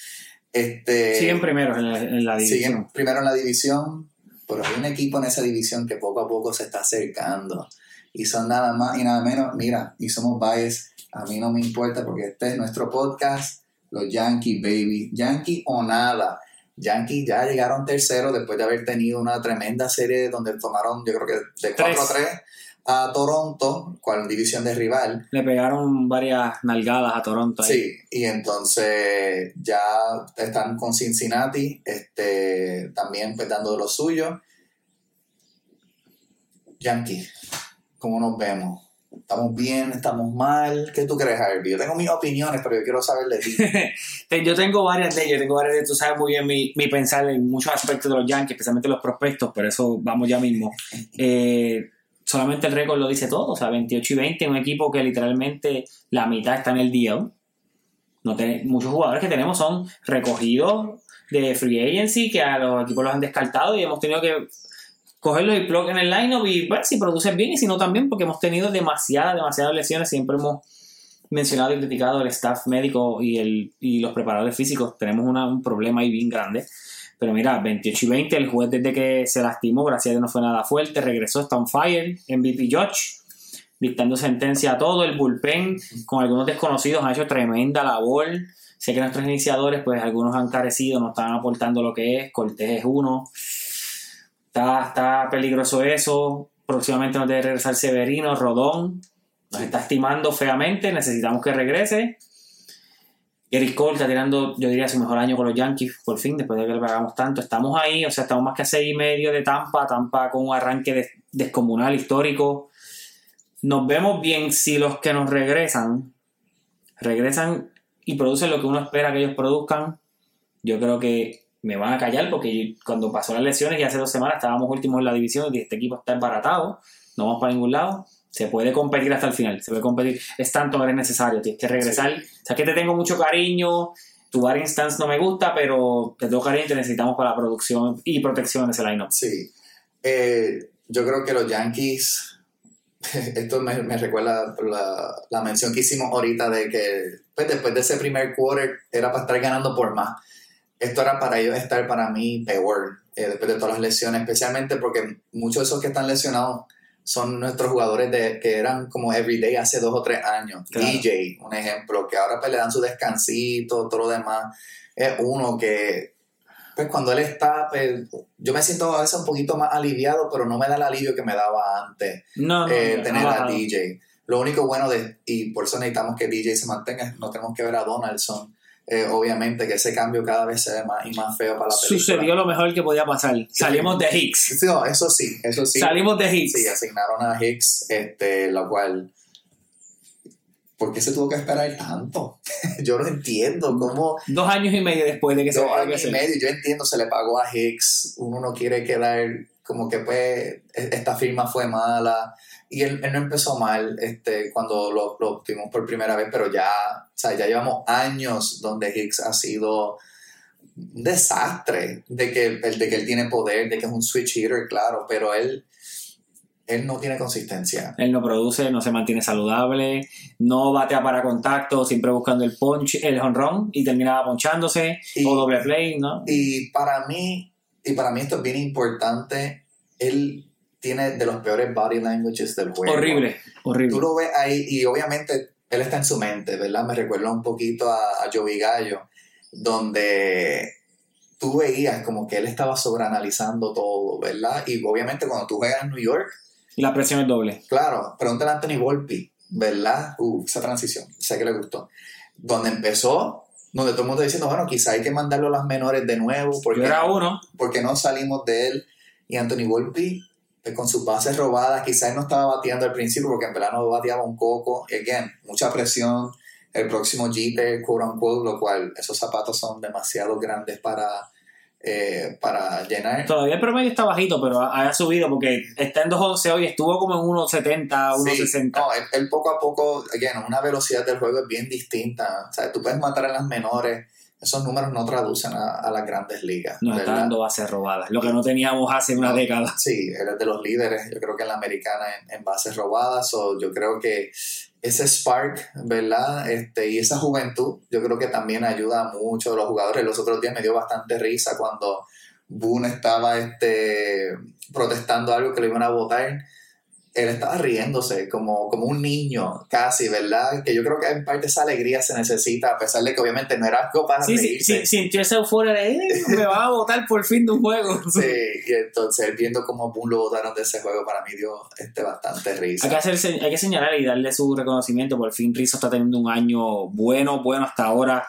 Este, Siguen primeros en la, en la división. siguen primero en la división, pero hay un equipo en esa división que poco a poco se está acercando. Y son nada más y nada menos, mira, y somos bias, a mí no me importa porque este es nuestro podcast, los Yankees, baby. Yankee o nada. Yankees ya llegaron tercero después de haber tenido una tremenda serie donde tomaron, yo creo que de 4 a 3 a Toronto, cual división de rival. Le pegaron varias nalgadas a Toronto. ahí. Sí, y entonces ya están con Cincinnati, este, también pues dando lo suyo. Yankee, ¿cómo nos vemos? ¿Estamos bien? ¿Estamos mal? ¿Qué tú crees, Harvey? Yo tengo mis opiniones, pero yo quiero saber de ti. [laughs] yo tengo varias de ellas, tengo varias de Tú sabes muy bien mi, mi, pensar en muchos aspectos de los Yankees, especialmente los prospectos, pero eso vamos ya mismo. [laughs] Eh, solamente el récord lo dice todo, o sea, 28 y 20, un equipo que literalmente la mitad está en el deal. No muchos jugadores que tenemos son recogidos de free agency, que a los equipos los han descartado y hemos tenido que cogerlo y plug en el lineup y ver si producen bien y si no también, porque hemos tenido demasiadas, demasiadas lesiones. Siempre hemos mencionado y criticado el staff médico y, el, y los preparadores físicos. Tenemos un problema ahí bien grande. Pero mira, 28 y 20, el juez desde que se lastimó, gracias a Dios no fue nada fuerte, regresó, está on fire, MVP Judge, dictando sentencia a todo, el bullpen con algunos desconocidos ha hecho tremenda labor. Sé que nuestros iniciadores, pues algunos han carecido, no están aportando lo que es, Cortés es uno. Está, peligroso eso. Próximamente nos debe regresar Severino, Rodón. Nos está estimando feamente. Necesitamos que regrese. Eric Cole está tirando, yo diría, su mejor año con los Yankees, por fin, después de que le pagamos tanto. Estamos ahí, o sea, estamos más que a seis y medio de Tampa. Tampa con un arranque descomunal, histórico. Nos vemos bien si los que nos regresan, regresan y producen lo que uno espera que ellos produzcan. Yo creo que me van a callar porque cuando pasó las lesiones y hace dos semanas estábamos últimos en la división y este equipo está embaratado, no vamos para ningún lado. Se puede competir hasta el final, se puede competir. Es tanto que es necesario, tienes que regresar. O sea, que te tengo mucho cariño, tu bar instance no me gusta, pero te tengo cariño y te necesitamos para la producción y protección de ese lineup. Sí. Eh, yo creo que los Yankees, [laughs] esto me, recuerda la, la, mención que hicimos ahorita de que pues, después de ese primer quarter era para estar ganando por más esto era para ellos estar para mí peor eh, después de todas las lesiones, especialmente porque muchos de esos que están lesionados son nuestros jugadores de, que eran como everyday hace dos o tres años. DJ, un ejemplo, que ahora pues le dan su descansito, todo lo demás. Es uno que, pues cuando él está, pues, yo me siento a veces un poquito más aliviado, pero no me da el alivio que me daba antes no, eh, tener a DJ. Lo único bueno de, y por eso necesitamos que DJ se mantenga, no tenemos que ver a Donaldson eh, obviamente que ese cambio cada vez se ve más y más feo para la película. Sucedió lo mejor que podía pasar. Salimos de Hicks. eso sí, eso sí. Salimos de Hicks. Sí, asignaron a Hicks, este, lo cual... ¿Por qué se tuvo que esperar tanto? [laughs] yo no entiendo cómo... Dos años y medio después de que se... Dos años y medio, yo entiendo, se le pagó a Hicks, uno no quiere quedar como que pues e-, esta firma fue mala y él, no empezó mal este, cuando lo, lo obtuvimos por primera vez, pero ya, o sea, ya llevamos años donde Hicks ha sido un desastre de que, de que él tiene poder, de que es un switch hitter, claro, pero él, él no tiene consistencia. Él no produce, no se mantiene saludable, no batea para contacto, siempre buscando el punch, el honrón y terminaba ponchándose o doble play, ¿no? Y para mí, y para mí esto es bien importante, él tiene de los peores body languages del juego. Horrible, horrible. Tú lo ves ahí y obviamente él está en su mente, ¿verdad? Me recuerda un poquito a, a Joey Gallo, donde tú veías como que él estaba sobreanalizando todo, ¿verdad? Y obviamente cuando tú juegas en New York... La presión es doble. Claro, pregúntale a Anthony Volpi, ¿verdad? Uh, esa transición, sé que le gustó. Donde empezó, donde todo el mundo diciendo, bueno, quizá hay que mandarlo a las menores de nuevo. Porque, era uno. Porque no salimos de él. Y Anthony Volpi pues, con sus bases robadas, quizás no estaba bateando al principio porque en verdad no bateaba un coco. Y again, mucha presión. El próximo Jeter, quote unquote, lo cual esos zapatos son demasiado grandes para, eh, para llenar. Todavía el promedio está bajito, pero ha, subido porque está en 2.11 hoy, estuvo como en 1.70, 1.60. no, él, poco a poco, again, una velocidad del juego es bien distinta. O sea, tú puedes matar en las menores esos números no traducen a, las grandes ligas. No está dando bases robadas, lo que no teníamos hace una década. Sí, eres de los líderes, yo creo que en la americana en, bases robadas, o yo creo que ese spark, ¿verdad? Este, y esa juventud, yo creo que también ayuda mucho a los jugadores. Los otros días me dio bastante risa cuando Boone estaba este, protestando algo que le iban a votar él estaba riéndose como, como un niño, casi, ¿verdad? Que yo creo que en parte esa alegría se necesita, a pesar de que obviamente no era algo para sí, reírse. Sí, sintió esa euforia de, me va a votar por fin de un juego. [laughs] Sí, y entonces viendo cómo Boone lo votaron de ese juego, para mí dio este, bastante risa. Hay que, hacer, hay que señalar y darle su reconocimiento, por fin Rizzo está teniendo un año bueno, bueno hasta ahora.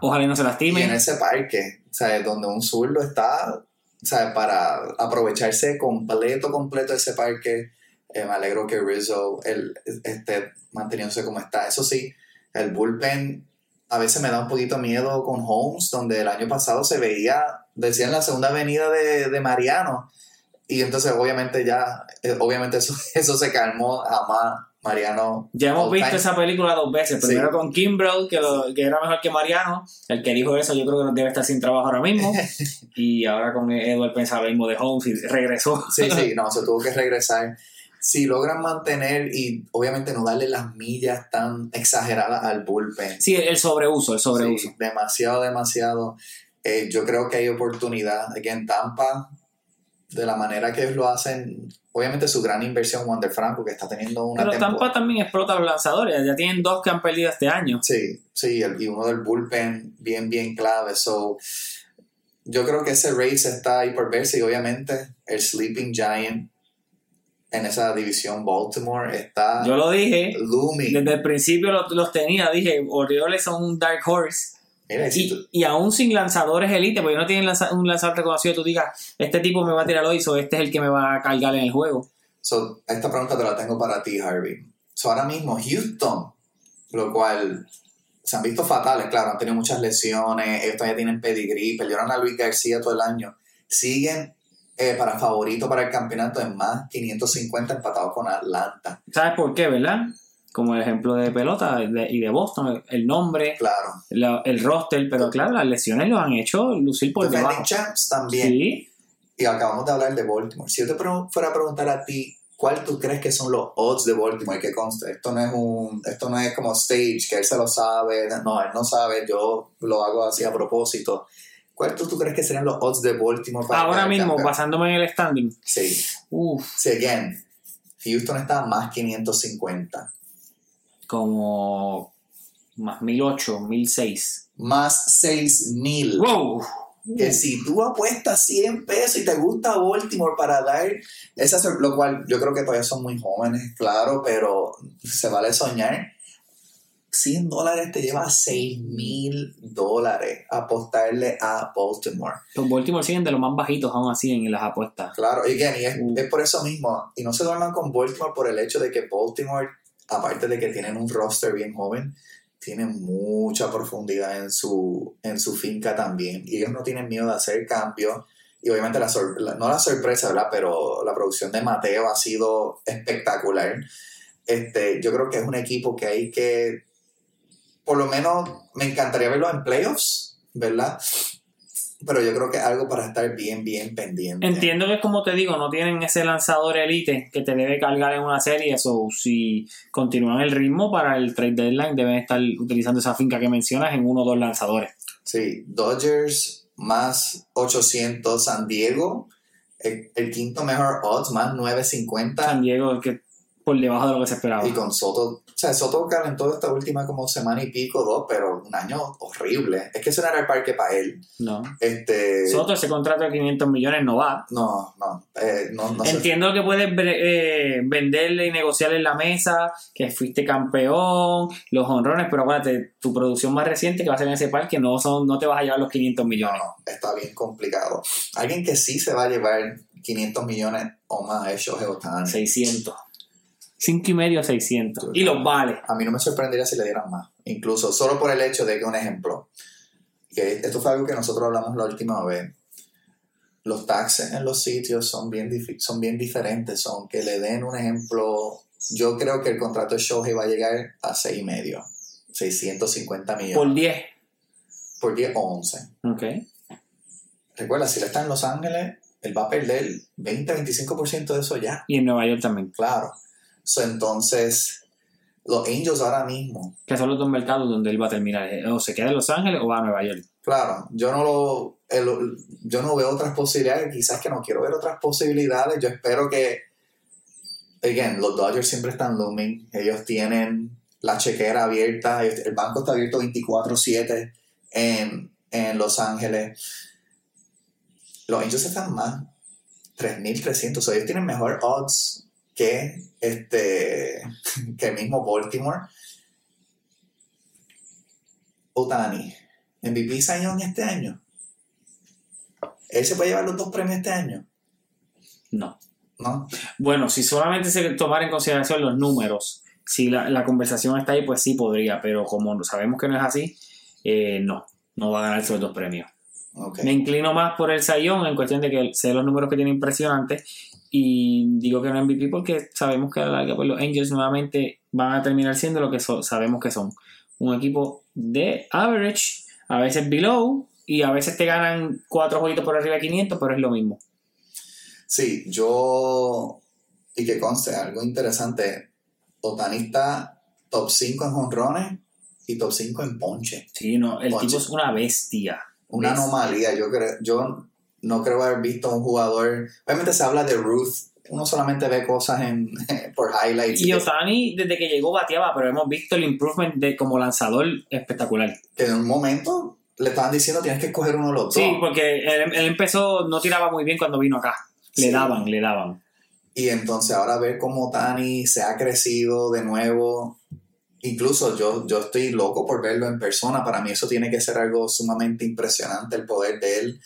Ojalá no se lastime. Y en ese parque, o sea, donde un zurdo está, o sea, para aprovecharse completo, completo de ese parque Eh, me alegro que Rizzo él, esté manteniéndose como está. Eso sí, el bullpen a veces me da un poquito miedo con Holmes, donde el año pasado se veía, decían la segunda avenida de, de Mariano. Y entonces obviamente ya, eh, obviamente eso, [laughs] eso se calmó, jamás Mariano. Ya hemos visto time. esa película dos veces. Sí. Primero con Kimbrell, que, lo- que era mejor que Mariano. El que dijo eso, yo creo que debe estar sin trabajo ahora mismo. [laughs] y ahora con Edward pensaba mismo de Holmes y regresó. Sí, sí, [laughs] no, se tuvo que regresar. Si logran mantener y obviamente no darle las millas tan exageradas al bullpen. Sí, el sobreuso, el sobreuso. Sí, demasiado, demasiado. Eh, yo creo que hay oportunidad. Aquí en Tampa, de la manera que lo hacen, obviamente su gran inversión, Wander Franco, que está teniendo una Pero temporada. Tampa también explota a los lanzadores. Ya tienen dos que han perdido este año. Sí, sí, el- y uno del bullpen bien, bien clave. So, yo creo que ese race está ahí por verse y obviamente el Sleeping Giant en esa división Baltimore está Yo lo dije. looming. Desde el principio los, los tenía. Dije, Orioles son un dark horse. Mira, y si tú- Y, aún sin lanzadores elite, porque no tienen lanza- un lanzador reconocido, tú digas, este tipo me va a tirar hoy, o este es el que me va a cargar en el juego. So, esta pregunta te la tengo para ti, Harvey. So, ahora mismo, Houston, lo cual se han visto fatales, claro, han tenido muchas lesiones, ellos todavía tienen pedigrí, perdieron a Luis García todo el año. Siguen eh, para favorito para el campeonato en más 550 empatados con Atlanta. ¿Sabes por qué, verdad? Como el ejemplo de pelota de- y de Boston, el nombre, Claro. la- el roster, pero claro, las lesiones lo han hecho lucir por Defending debajo. Champs también. Sí, Y acabamos de hablar de Baltimore. Si yo te fuera a preguntar a ti, ¿cuál tú crees que son los odds de Baltimore? Que conste, esto no es un, esto no es como stage, que él se lo sabe. No, él no sabe, yo lo hago así a propósito. ¿Cuál tú, crees que serían los odds de Baltimore para ahora mismo, campeón? basándome en el standing, Sí. uff, Sí, again. Houston está más 550. como más 1008, 1006. Más 6000. ¡Wow! que si tú apuestas 100 pesos y te gusta Baltimore para dar esa lo cual yo creo que todavía son muy jóvenes, claro, pero se vale soñar. 100 dólares te lleva 6 mil dólares apostarle a Baltimore. Los Baltimore siguen de los más bajitos aún así en las apuestas. Claro, y, again, y es, Uh. es por eso mismo. Y no se duerman con Baltimore por el hecho de que Baltimore, aparte de que tienen un roster bien joven, tienen mucha profundidad en su, en su finca también. Y ellos no tienen miedo de hacer cambios. Y obviamente, la la- no la sorpresa, ¿verdad? Pero la producción de Mateo ha sido espectacular. Este, yo creo que es un equipo que hay que, por lo menos, me encantaría verlo en playoffs, ¿verdad? Pero yo creo que es algo para estar bien, bien pendiente. Entiendo que, como te digo, no tienen ese lanzador elite que te debe cargar en una serie. Eso, si continúan el ritmo para el trade deadline, deben estar utilizando esa finca que mencionas en uno o dos lanzadores. Sí, Dodgers más 800, San Diego, el, el quinto mejor odds, más San 950. Diego, que por debajo de lo que se esperaba. Y con Soto, o sea, Soto calentó esta última como semana y pico, dos, pero un año horrible. Es que ese no era el parque para él. No. Este, Soto, ese contrato de 500 millones no va. no, no, eh, no, no sé. Entiendo que puedes eh, venderle y negociar en la mesa, que fuiste campeón, los honrones, pero acuérdate, tu producción más reciente que va a ser en ese parque no, son, no te vas a llevar los 500 No, millones. no, está bien complicado. Alguien que sí se va a llevar 500 millones o más es Shohei Ohtani. 600. 5 y medio a 600. Y los vale. A mí no me sorprendería si le dieran más. Incluso solo por el hecho de que, un ejemplo, que esto fue algo que nosotros hablamos la última vez. Los taxes en los sitios son bien, son bien diferentes. Son que le den un ejemplo. Yo creo que el contrato de Shohei va a llegar a 6 y medio. 650 millones. Por 10. Por 10 o 11. Ok. Recuerda, si él está en Los Ángeles, él va a perder 20-25% de eso ya. Y en Nueva York también. Claro. So, entonces, los Angels ahora mismo Que son los dos mercados donde él va a terminar. Eh, O se queda en Los Ángeles o va a Nueva York. Claro, yo no lo, el- yo no veo otras posibilidades, quizás que no quiero ver otras posibilidades. Yo espero que, again, los Dodgers siempre están looming. Ellos tienen la chequera abierta, el banco está abierto 24/7 en, en Los Ángeles. Los Angels están más 3.300, o sea, ellos tienen mejor odds que este que mismo Baltimore. Otani, MVP Young este año. Él se puede llevar los dos premios este año. No. ¿no? Bueno, si solamente se tomara en consideración los números, si la, la conversación está ahí, pues sí podría, pero como sabemos que no es así, eh, no, no va a ganar esos dos premios. Me inclino más por el Sayón en cuestión de que sé los números que tiene impresionantes y digo que no MVP porque sabemos que a la larga pues, los Angels nuevamente van a terminar siendo lo que so- sabemos que son. Un equipo de average, a veces below y a veces te ganan cuatro jueguitos por arriba de 500, pero es lo mismo. Sí, yo. Y que conste, algo interesante. Otani está top 5 en jonrones y top 5 en ponche. Sí, no, el Ponche. tipo es una bestia. Una Bestia. anomalía. Yo, creo, yo no creo haber visto un jugador. Obviamente se habla de Ruth. Uno solamente ve cosas en, [laughs] por highlights. Y Otani, desde que llegó, bateaba, pero hemos visto el improvement de como lanzador espectacular. que en un momento le estaban diciendo tienes que escoger uno de los dos. Sí, porque él, él empezó, no tiraba muy bien cuando vino acá. Le Sí. daban, le daban. Y entonces ahora ver cómo Tani se ha crecido de nuevo. Incluso yo, yo estoy loco por verlo en persona. Para mí eso tiene que ser algo sumamente impresionante, el poder de él.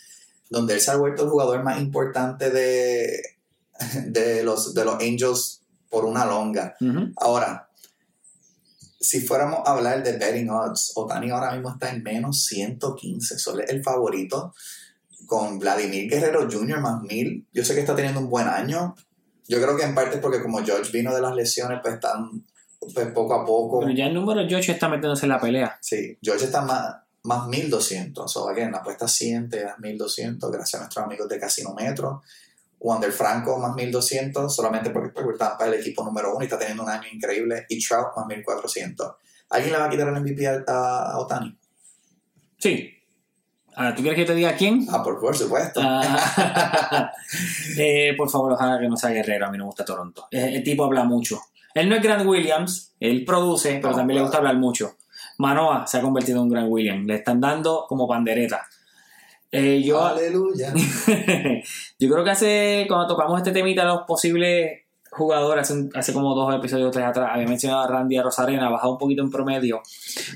Donde él se ha vuelto el jugador más importante de, [laughs] de, los, de los Angels por una longa. Ahora, si fuéramos a hablar de betting odds, Otani ahora mismo está en menos 115. Eso es el favorito. Con Vladimir Guerrero Jr. más 1000. Yo sé que está teniendo un buen año. Yo creo que en parte es porque como George vino de las lesiones, pues están pues, poco a poco. Pero ya el número 8 está metiéndose en la pelea. Sí, George está más, más 1200. So, again, la apuesta 100 te das 1200 gracias a nuestros amigos de Casino Metro. Wander Franco más 1200 solamente porque porque Tampa es el equipo número uno y está teniendo un año increíble. Y Trout más 1400. ¿Alguien le va a quitar el MVP a, a, a Otani? Sí. Ahora, ¿tú quieres que te diga quién? Ah, por, por supuesto. Ah, [laughs] eh, por favor, ojalá que no sea Guerrero. A mí no me gusta Toronto. Eh, El tipo habla mucho. Él no es Grant Williams, él produce, pero No, también le gusta hablar mucho. Manoa se ha convertido en un Grant Williams. Le están dando como pandereta. Eh, yo, Aleluya. [laughs] yo creo que hace, cuando tocamos este temita, los posibles jugadores, hace, hace como dos episodios tres atrás, había mencionado a Randy a Rosarena, ha bajado un poquito en promedio,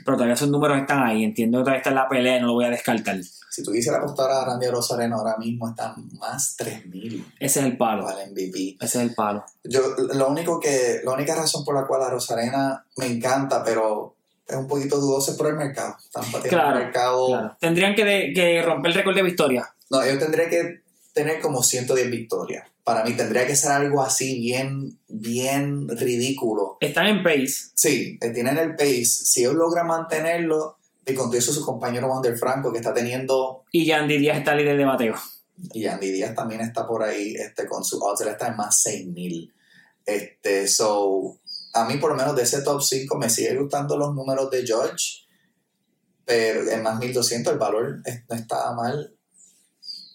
pero todavía sus números están ahí. Entiendo que todavía está en la pelea no lo voy a descartar. Si tú quisieras apostar a Randy Rosarena ahora mismo están más 3000 Ese es el palo. MVP. Ese es el palo. Yo, lo único que, la única razón por la cual a Rosarena me encanta, pero es un poquito dudoso por el mercado. Tampa tiene Claro, un mercado. Claro. Tendrían que, de- que romper el récord de victoria. No, yo tendría que tener como 110 victorias. Para mí tendría que ser algo así bien, bien ridículo. Están en pace. Sí, eh, tienen el pace. Si ellos logran mantenerlo, y con eso su compañero Wander Franco, que está teniendo, Y Yandy Díaz está líder de bateo. y Andy Díaz también está por ahí, este, con su odds, está en más 6000. Este, so, a mí por lo menos de ese top 5 me sigue gustando los números de George, pero en más 1200 el valor no está mal.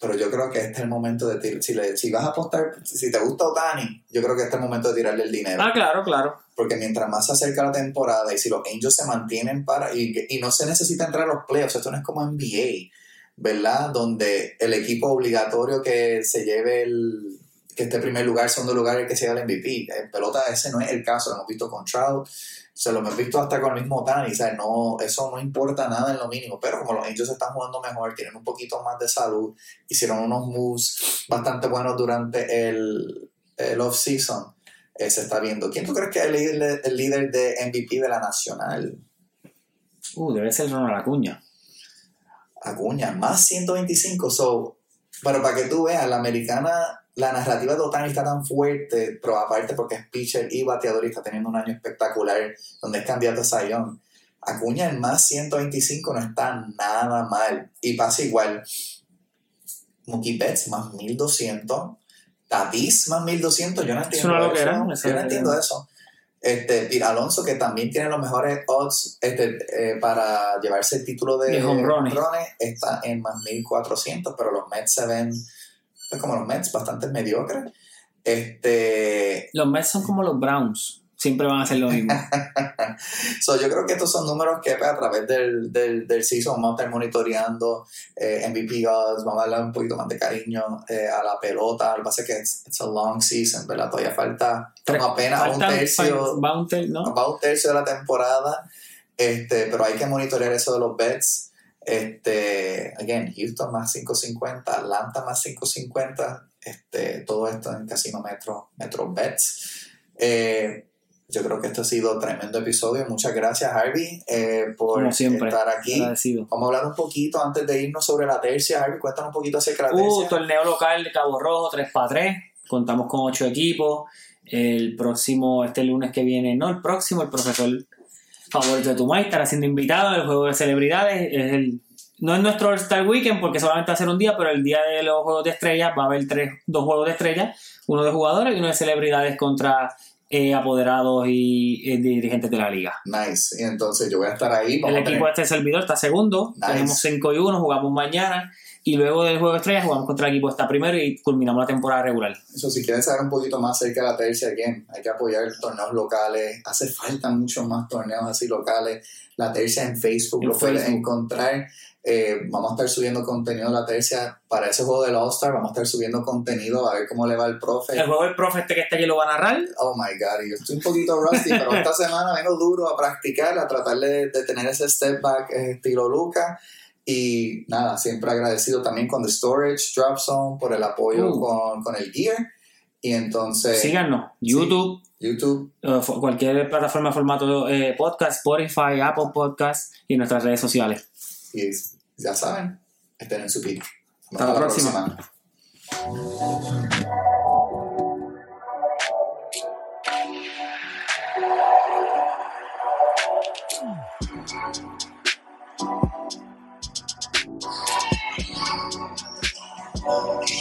Pero yo creo que este es el momento de tirar. Si, le- si vas a apostar, si te gusta Otani, yo creo que este es el momento de tirarle el dinero. Ah, claro, claro. Porque mientras más se acerca la temporada y si los Angels se mantienen para. Y, y no se necesita entrar a los playoffs, esto no es como NBA, ¿verdad? Donde el equipo obligatorio que se lleve el. Que esté en primer lugar, segundo lugar, el que se lleve el MVP. En pelota, ese no es el caso, lo hemos visto con Trout, se lo hemos visto hasta con el mismo Otani, ¿sabes? No, eso no importa nada en lo mínimo. Pero como los Angels están jugando mejor, tienen un poquito más de salud, hicieron unos moves bastante buenos durante el, el off-season eh, se está viendo. ¿Quién tú crees que es el líder, el líder de MVP de la Nacional? Uh, debe ser Ronald Acuña. Acuña, más 125. So, pero para que tú veas, la americana, la narrativa de Otani está tan fuerte, pero aparte porque es pitcher y bateador y está teniendo un año espectacular, donde es candidato a Sayón. Acuña en más 125 no está nada mal. Y pasa igual. Mookie Betts más 1200. Tatis más 1200. Yo no entiendo eso. Yo no entiendo eso. Este, Alonso, que también tiene los mejores odds este, eh, para llevarse el título de, De está en más 1400, pero los Mets se ven pues, como los Mets, bastante mediocres. Este, Los Mets son como los Browns. Siempre van a hacer lo mismo. [laughs] so, yo creo que estos son números que a través del, del, del season vamos a estar monitoreando eh, MVP odds, vamos a darle un poquito más de cariño eh, a la pelota. Lo que pasa es que es it's a long season, ¿verdad? Todavía falta apenas un Faltan- tercio, va un ter- ¿no? va un tercio de la temporada, este, pero hay que monitorear eso de los bets. Este, again, Houston más 550, Atlanta más 550, este, todo esto en Casino Metro, Metro Bets. Eh, yo creo que este ha sido tremendo episodio. Muchas gracias, Harvey, eh, por estar aquí. Agradecido. Vamos a hablar un poquito antes de irnos sobre la tercia. Harvey, cuéntanos un poquito acerca de la tercia. Uh, torneo local de Cabo Rojo, 3 para 3. Contamos con 8 equipos. El próximo, este lunes que viene, no el próximo, el profesor favorito de tu maíz estará siendo invitado al juego de celebridades. Es el, no es nuestro All-Star Weekend porque solamente va a ser un día, pero el día de los juegos de estrellas va a haber tres, dos juegos de estrellas, uno de jugadores y uno de celebridades contra eh, apoderados y eh, dirigentes de la liga. Nice. Y entonces yo voy a estar ahí. el equipo de este servidor está segundo. Tenemos 5 y 1, jugamos mañana. Y luego del juego de estrellas jugamos contra el equipo que está primero y culminamos la temporada regular. Eso, si quieren saber un poquito más acerca de la tercia game, hay que apoyar torneos locales. Hace falta muchos más torneos así locales. La tercia en Facebook lo pueden encontrar. Eh, vamos a estar subiendo contenido de la tercia para ese juego del All-Star. Vamos a estar subiendo contenido a ver cómo le va el profe. El juego del profe este que está aquí lo va a narrar. Oh my god, yo estoy un poquito rusty, pero esta [laughs] semana vengo duro a practicar, a tratar de, de tener ese step back estilo Luca. Y nada, siempre agradecido también con The Storage, Drop Zone, por el apoyo uh. con, con, el gear. Y entonces. Síganos, YouTube. YouTube. Uh, cualquier plataforma formato eh, podcast, Spotify, Apple Podcast y nuestras redes sociales. Y ya saben, estén en su pick. Hasta, la, próxima. próxima. Oh.